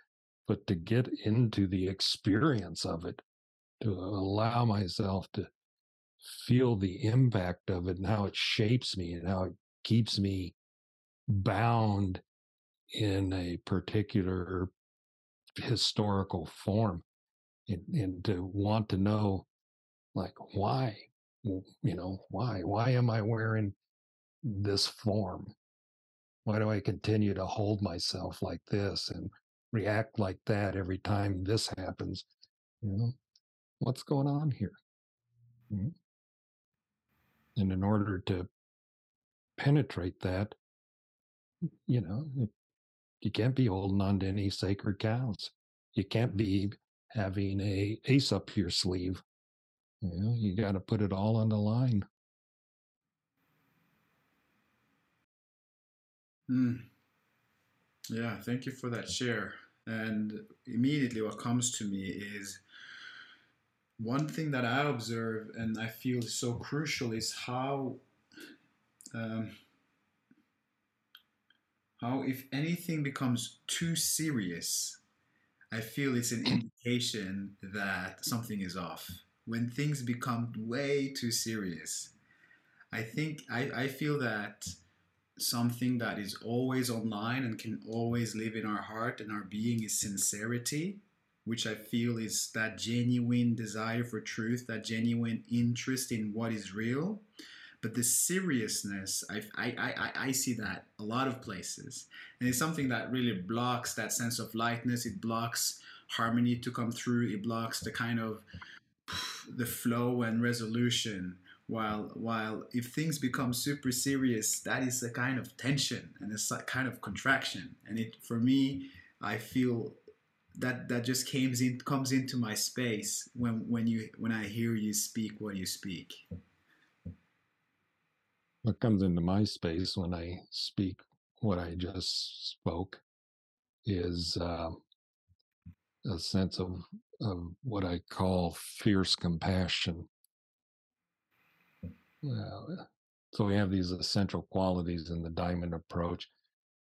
but to get into the experience of it, to allow myself to feel the impact of it and how it shapes me and how it keeps me bound in a particular historical form and, and to want to know like why? You know why? Why am i wearing this form? Why do i continue to hold myself like this and react like that every time this happens? You know what's going on here? Mm-hmm. and in order to penetrate that you know, you can't be holding on to any sacred cows. You can't be having a ace up your sleeve. You know, you got to put it all on the line.
Hmm. Yeah, thank you for that share. And immediately, what comes to me is one thing that I observe and I feel so crucial is how um, how if anything becomes too serious, I feel it's an indication that something is off. When things become way too serious, I think I, I feel that something that is always online and can always live in our heart and our being is sincerity, which I feel is that genuine desire for truth, that genuine interest in what is real but the seriousness I, I, I, I see that a lot of places. And it's something that really blocks that sense of lightness. It blocks harmony to come through. It blocks the kind of the flow and resolution. While while if things become super serious that is a kind of tension and it's a kind of contraction. And it for me i feel that that just comes in comes into my space when when you when i hear you speak what you speak
what comes into my space when I speak what I just spoke is uh, a sense of, of what I call fierce compassion. so we have these essential qualities in the diamond approach,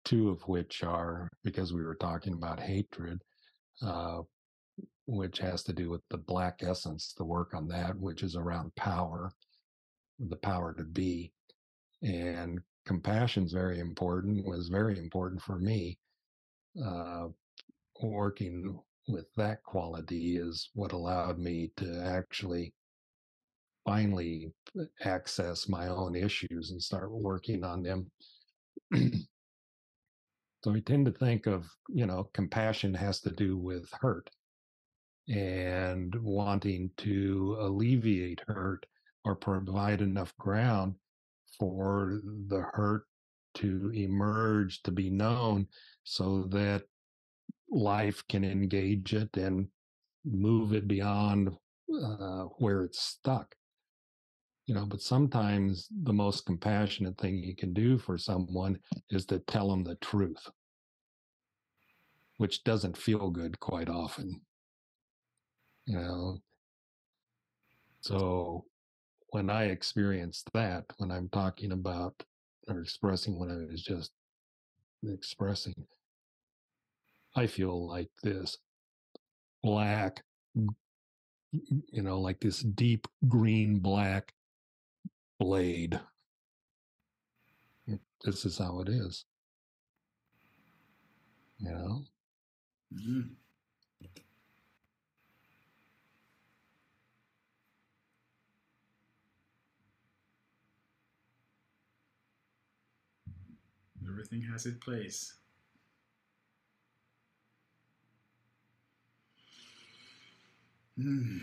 two of which are because we were talking about hatred, uh, which has to do with the black essence, the work on that, which is around power, the power to be and compassion is very important was very important for me. Uh, working with that quality is what allowed me to actually finally access my own issues and start working on them. So we tend to think of you know compassion has to do with hurt and wanting to alleviate hurt or provide enough ground for the hurt to emerge, to be known, so that life can engage it and move it beyond uh, where it's stuck. You know, but sometimes the most compassionate thing you can do for someone is to tell them the truth, which doesn't feel good quite often. You know, So when I experience that, when I'm talking about or expressing what I was just expressing, I feel like this black, you know, like this deep green black blade. This is how it is. You know?
Mhm. Everything has its place. Hmm.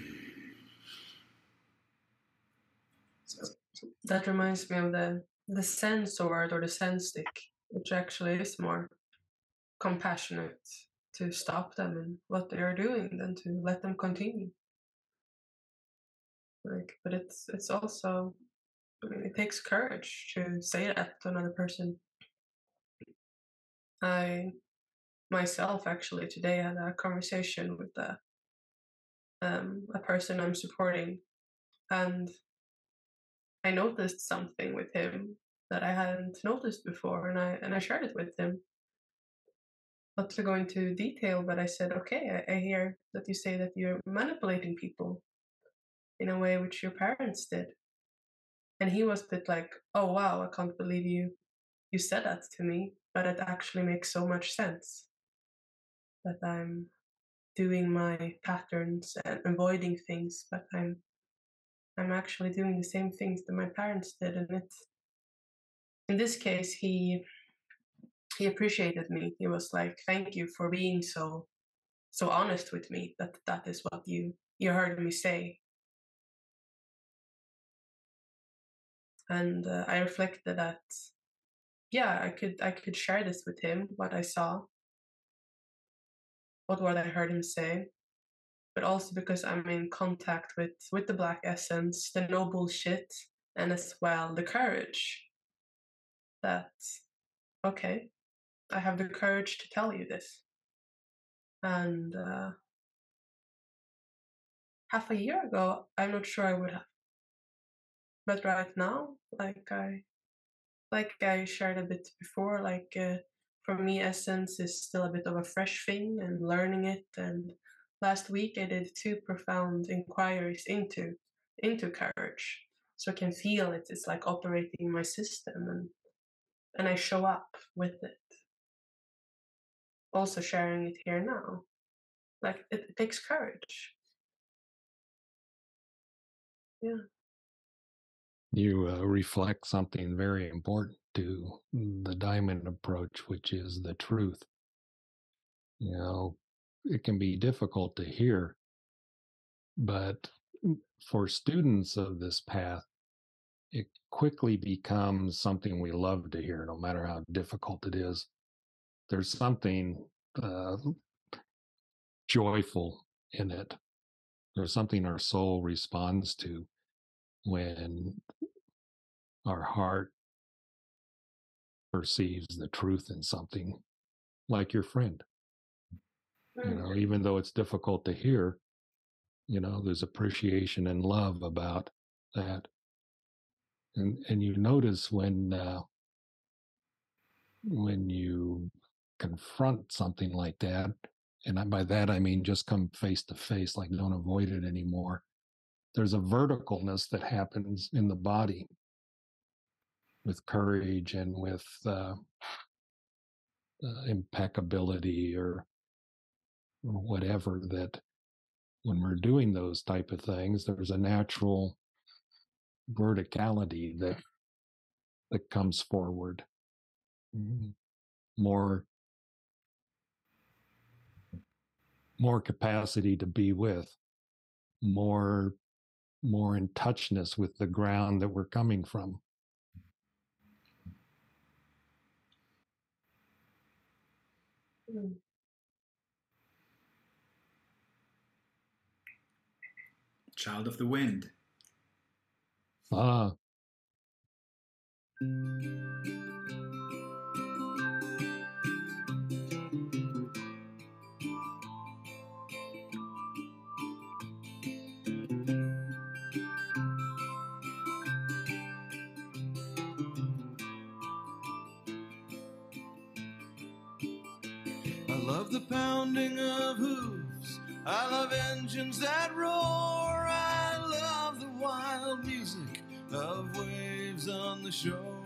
That reminds me of the the Zen sword or the Zen stick, which actually is more compassionate to stop them in what they are doing than to let them continue. Like, but it's it's also, I mean, it takes courage to say that to another person. I myself actually today had a conversation with a um, a person I'm supporting, and I noticed something with him that I hadn't noticed before, and I and I shared it with him. Not to go into detail, but I said, okay, I, I hear that you say that you're manipulating people in a way which your parents did, and he was a bit like, oh wow, I can't believe you you said that to me, but it actually makes so much sense that I'm doing my patterns and avoiding things, but I'm I'm actually doing the same things that my parents did, and it's in this case he he appreciated me. He was like, "Thank you for being so so honest with me. That that is what you you heard me say." And uh, I reflected that, yeah, I could I could share this with him what I saw, what what I heard him say, but also because I'm in contact with with the black essence, the no bullshit, and as well the courage. That okay, I have the courage to tell you this, and uh, half a year ago, I'm not sure I would have, but right now, like I like I shared a bit before, like. Uh, for me, essence is still a bit of a fresh thing and learning it. And last week, I did two profound inquiries into into courage, so I can feel it. It's like operating my system, and and I show up with it. Also sharing it here now, like it, it takes courage. Yeah.
You uh, reflect something very important to the diamond approach, which is the truth. You know, it can be difficult to hear, but for students of this path, it quickly becomes something we love to hear, no matter how difficult it is. There's something uh, joyful in it. There's something our soul responds to when our heart perceives the truth in something like your friend you know even though it's difficult to hear you know there's appreciation and love about that. And and you notice when uh, when you confront something like that and by that i mean just come face to face like don't avoid it anymore there's a verticalness that happens in the body with courage and with uh, uh, impeccability or, or whatever that when we're doing those type of things there's a natural verticality that that comes forward. Mm-hmm. more more capacity to be with more more in touchness with the ground that we're coming from
Mm.
Child of the wind.
ah
love the pounding of hooves. I love engines that roar. I love the wild music of waves on the shore.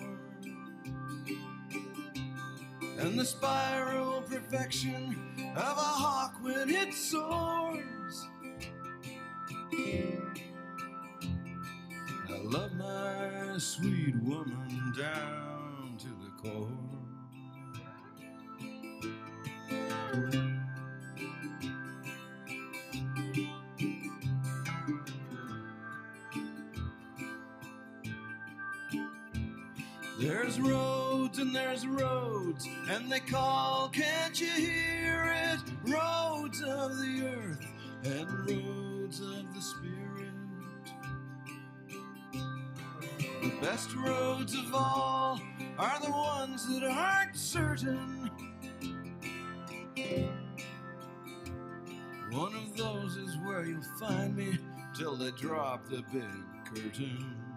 And the spiral perfection of a hawk when it soars. I love my sweet woman down to the core. There's roads and there's roads, and they call, can't you hear it? Roads of the earth and roads of the spirit. The best roads of all are the ones that aren't certain. One of those is where you'll find me till they drop the big curtain.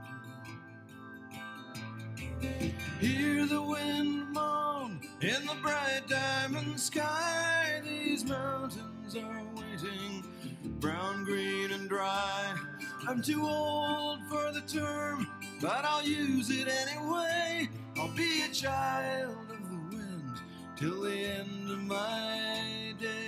Hear the wind moan in the bright diamond sky. These mountains are waiting, brown, green, and dry. I'm too old for the term, but I'll use it anyway. I'll be a child of the wind till the end of my days.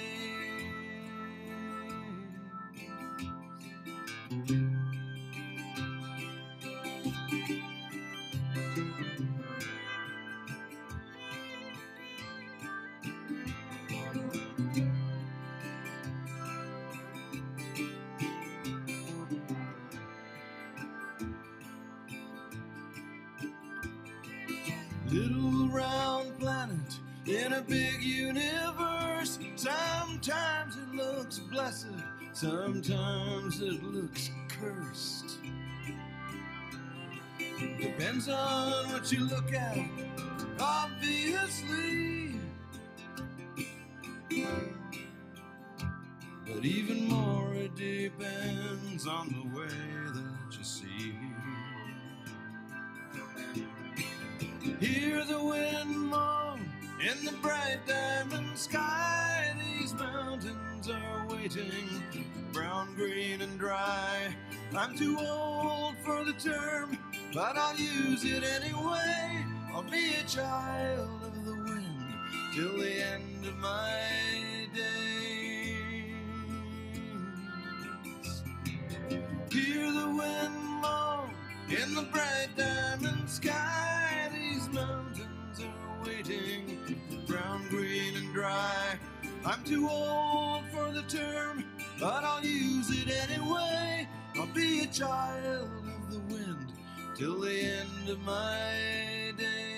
Sometimes it looks cursed. Depends on what you look at, obviously. But even more, it depends on the way that you see. Hear the wind moan in the bright diamond sky. Waiting, brown, green, and dry. I'm too old for the term, but I'll use it anyway. I'll be a child of the wind till the end of my days. Hear the wind moan in the bright diamond sky. These mountains are waiting, brown, green, and dry. I'm too old for the term, but I'll use it anyway. I'll be a child of the wind till the end of my days.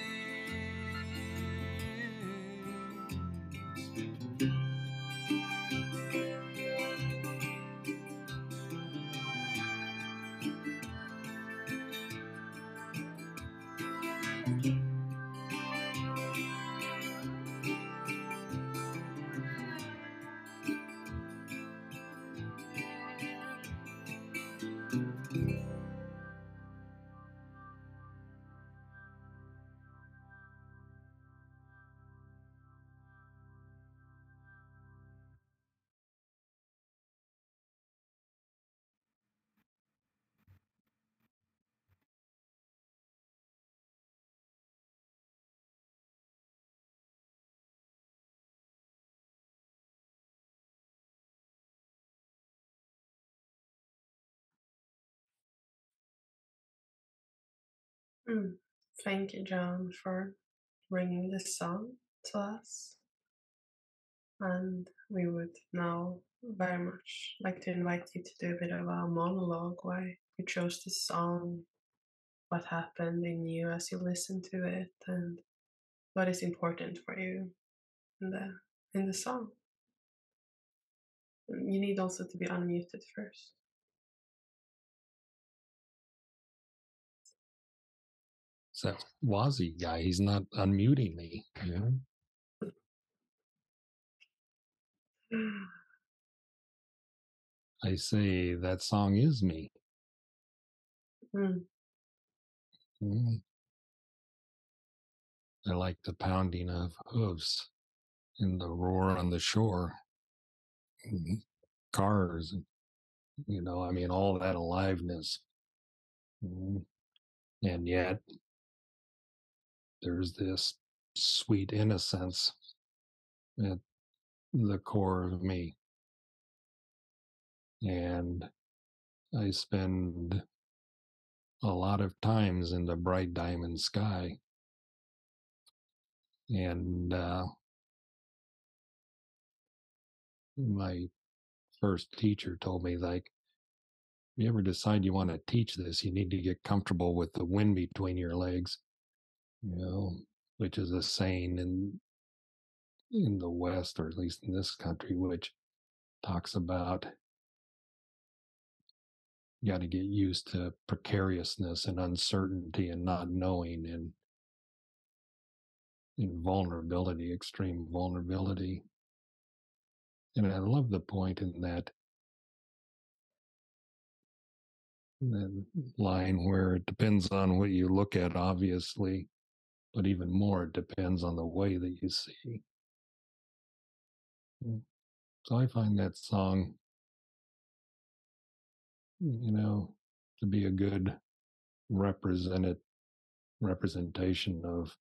Mm. Thank you, John, for bringing this song to us. And we would now very much like to invite you to do a bit of a monologue why you chose this song, what happened in you as you listened to it, and what is important for you in the in the song. You need also to be unmuted first.
So Wazee guy, he's not unmuting me. You know? I say that song is me.
Mm.
Mm. I like the pounding of hooves and the roar on the shore, and cars, and, you know, I mean, all that aliveness. Mm. And yet, there's this sweet innocence at the core of me. And I spend a lot of times in the bright diamond sky. And uh, my first teacher told me, like, if you ever decide you want to teach this, you need to get comfortable with the wind between your legs, you know, which is a saying in in the West, or at least in this country, which talks about you got to get used to precariousness and uncertainty and not knowing and in vulnerability, extreme vulnerability. And I love the point in that, that line where it depends on what you look at, obviously, but even more, it depends on the way that you see. Mm. So I find that song you know, to be a good represented representation of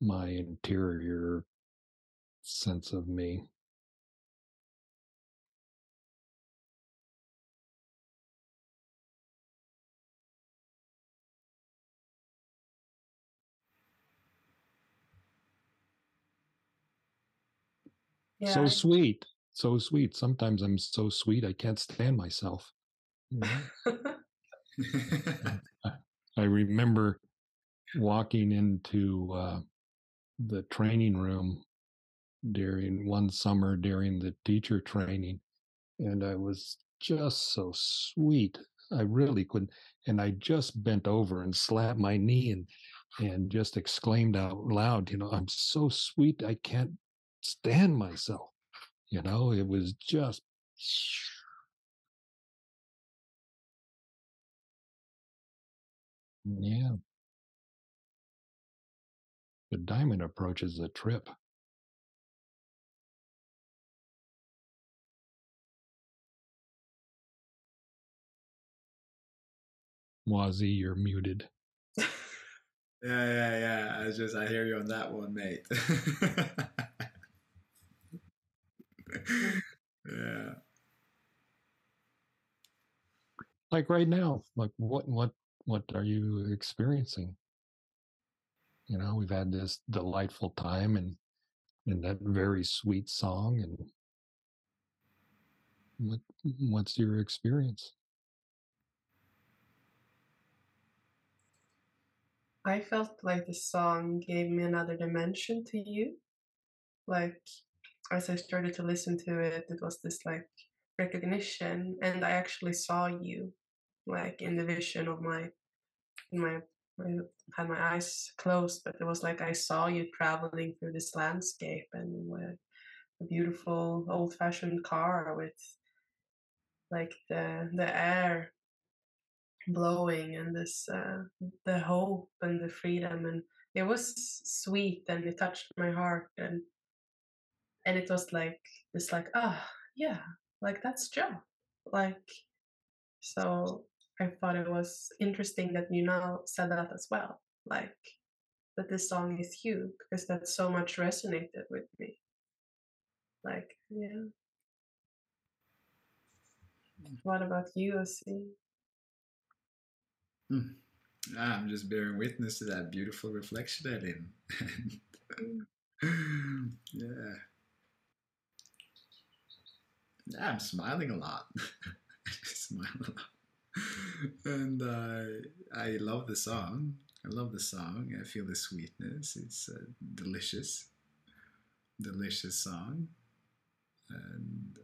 my interior sense of me.
Yeah.
So sweet, so sweet. Sometimes I'm so sweet I can't stand myself. you know? I remember walking into uh, the training room during one summer during the teacher training, and I was just so sweet. I really couldn't, and I just bent over and slapped my knee and and just exclaimed out loud, "You know, I'm so sweet, I can't stand myself." You know, it was just. Yeah. The diamond approach is a trip. Wazee, you're muted.
Yeah, yeah, yeah. I just I hear you on that one, mate. yeah.
Like right now, like what what what are you experiencing? You know, we've had this delightful time and and that very sweet song and what what's your experience?
I felt like the song gave me another dimension to you. Like as I started to listen to it, it was this like recognition, and I actually saw you, like in the vision of my, my, I had my eyes closed, but it was like I saw you traveling through this landscape and with a beautiful old-fashioned car with like the the air blowing and this uh, the hope and the freedom and it was sweet and it touched my heart and and it was like it's like ah yeah like that's Joe like so I thought it was interesting that you now said that as well like that this song is you because that so much resonated with me like yeah what about you Wazee?
Hmm. I'm just bearing witness to that beautiful reflection, Elin. yeah. Yeah, I'm smiling a lot. Smile a lot. And uh, I love the song. I love the song. I feel the sweetness. It's a delicious, delicious song. And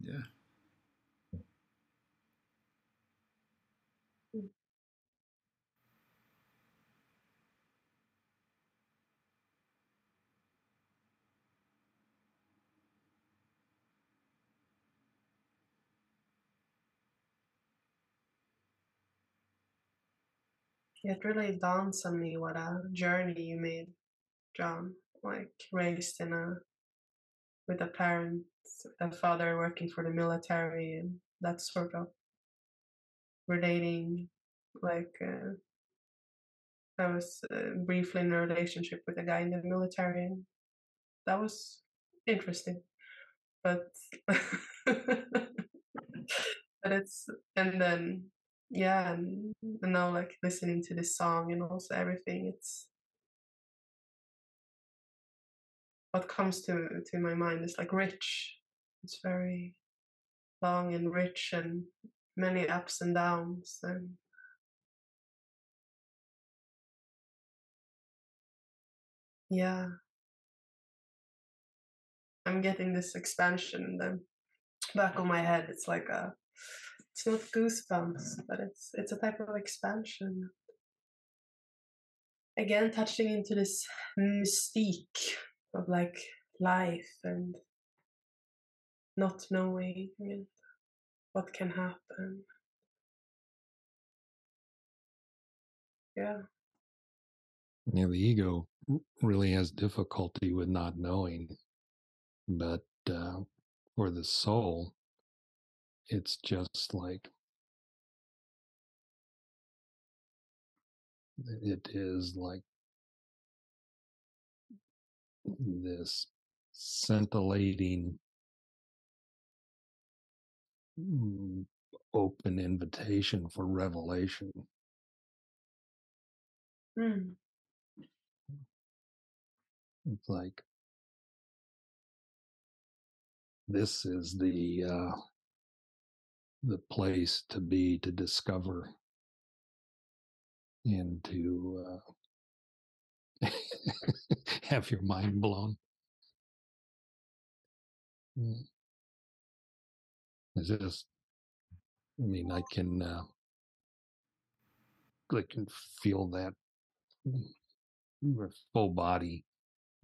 yeah.
It really dawns on me what a journey you made John, like raised in a with a parent, a father working for the military, and that sort of relating. Like uh, I was uh, briefly in a relationship with a guy in the military, and that was interesting. But but it's and then yeah, and, and now like listening to this song and also everything, it's what comes to to my mind is like rich. It's very long and rich and many ups and downs and yeah i'm getting this expansion in the back of my head it's like a it's not goosebumps but it's it's a type of expansion. Again touching into this mystique of like life and not knowing what can happen. Yeah.
Yeah, the ego really has difficulty with not knowing, but uh, for the soul, it's just like it is like this scintillating mm, open invitation for revelation.
Mm.
It's like this is the uh, the place to be to discover and to uh, have your mind blown. Mm. It's just, I mean, I can, uh, I can feel that mm, full body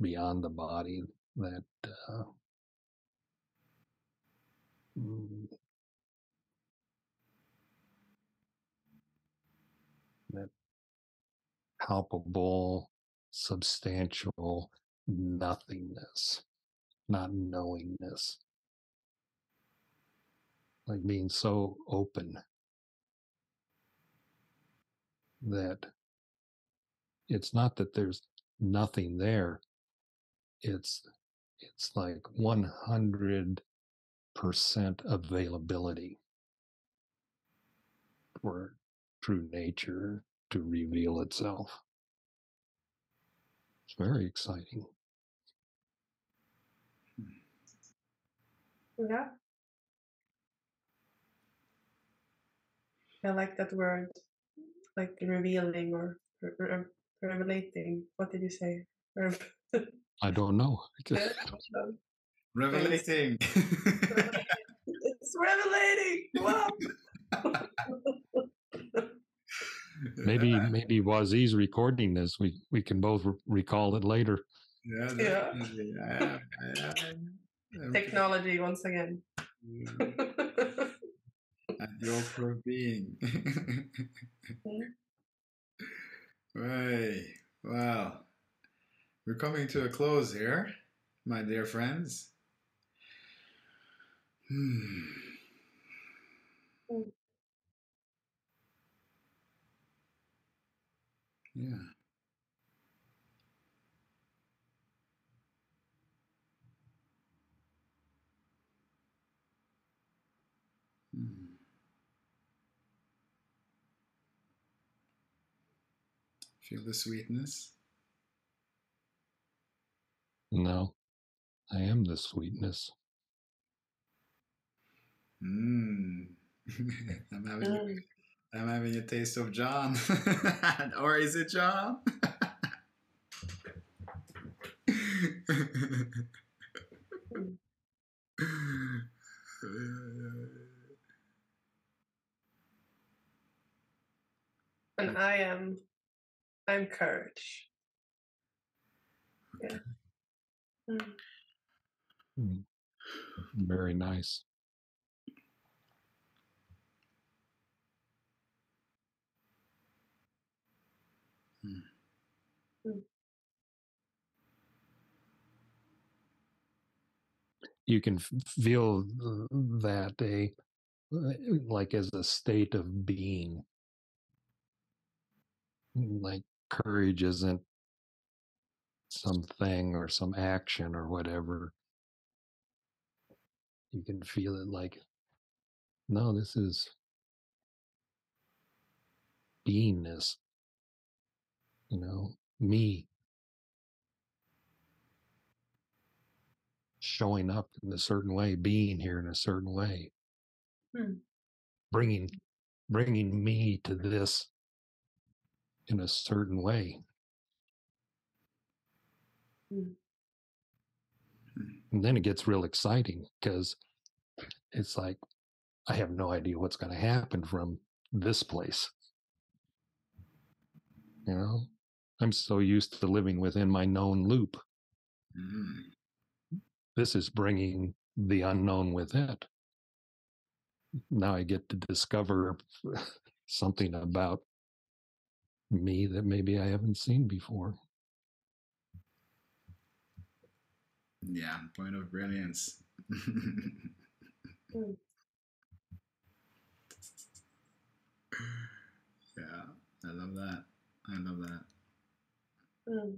beyond the body that uh, mm, that palpable, substantial nothingness, not knowingness, like being so open. That it's not that there's nothing there. It's it's like 100% availability for true nature to reveal itself. It's very exciting.
Yeah. I like that word, like revealing or re- re- revelating. What did you say?
I don't know.
Revelating.
it's revelating. Wow.
maybe maybe Wazee's recording this. We we can both re- recall it later.
Yeah,
Yeah.
definitely. I am, I am. I'm
Technology once again.
At your core being. right. Wow. We're coming to a close here, my dear friends. Hmm. Yeah. Hmm. Feel the sweetness.
No, I am the sweetness.
Mm. I'm having
Mm.
I'm having a taste of John. or is it John?
And I am, I'm courage. Yeah. Mm.
Very nice. You can feel that a uh, like as a state of being. Like courage isn't something or some action or whatever. You can feel it like no this is beingness. You know me showing up in a certain way being here in a certain way
Hmm.
bringing bringing me to this in a certain way
Hmm.
and then it gets real exciting because it's like i have no idea what's going to happen from this place you know i'm so used to living within my known loop
Mm.
This is bringing the unknown with it now i get to discover something about me that maybe i haven't seen before
Yeah, point of brilliance.
Mm.
yeah, I love that. I love that.
Mm.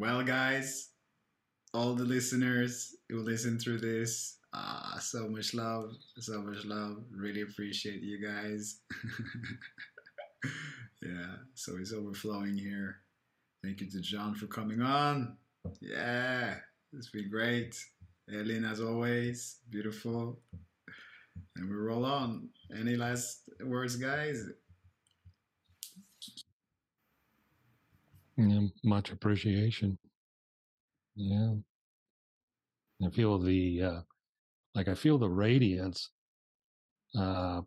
Well, guys, all the listeners who listen through this, ah, so much love, so much love. Really appreciate you guys. yeah, so it's overflowing here. Thank you to John for coming on. Yeah, it's been great. Elin, as always, beautiful. And we roll on. Any last words, guys?
Yeah, much appreciation. Yeah. I feel the uh like I feel the radiance. Uh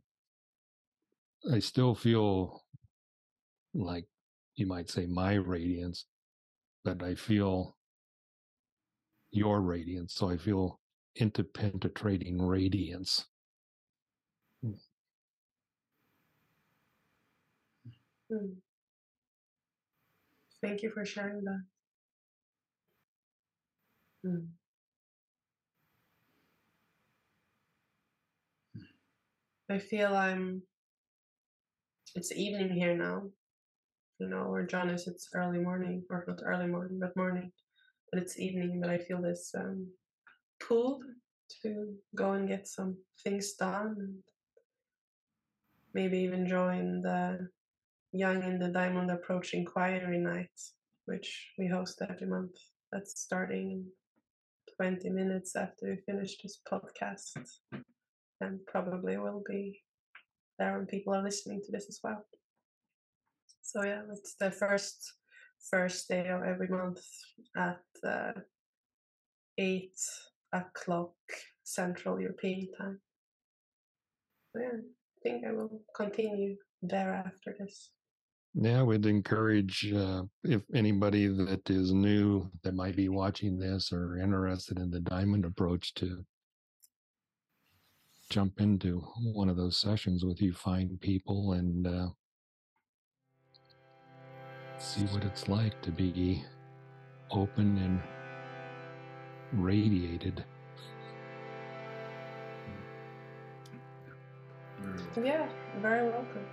I still feel like you might say my radiance, but I feel your radiance. So I feel interpenetrating radiance.
Mm. Thank you for sharing that. Mm. I feel I'm. It's evening here now. You know, where John is, it's early morning, or not early morning, but morning. But it's evening. But I feel this um, to go and get some things done, and maybe even join the Young in the Diamond Approach Inquiry Night, which we host every month. That's starting 20 minutes after we finish this podcast. And probably will be there when people are listening to this as well. So yeah, it's the first first day of every month at uh, eight o'clock Central European time. So yeah, I think I will continue there after this.
Yeah, we'd encourage uh, if anybody that is new that might be watching this or interested in the diamond approach to jump into one of those sessions with you fine people and uh, see what it's like to be open and radiated.
Yeah, very welcome.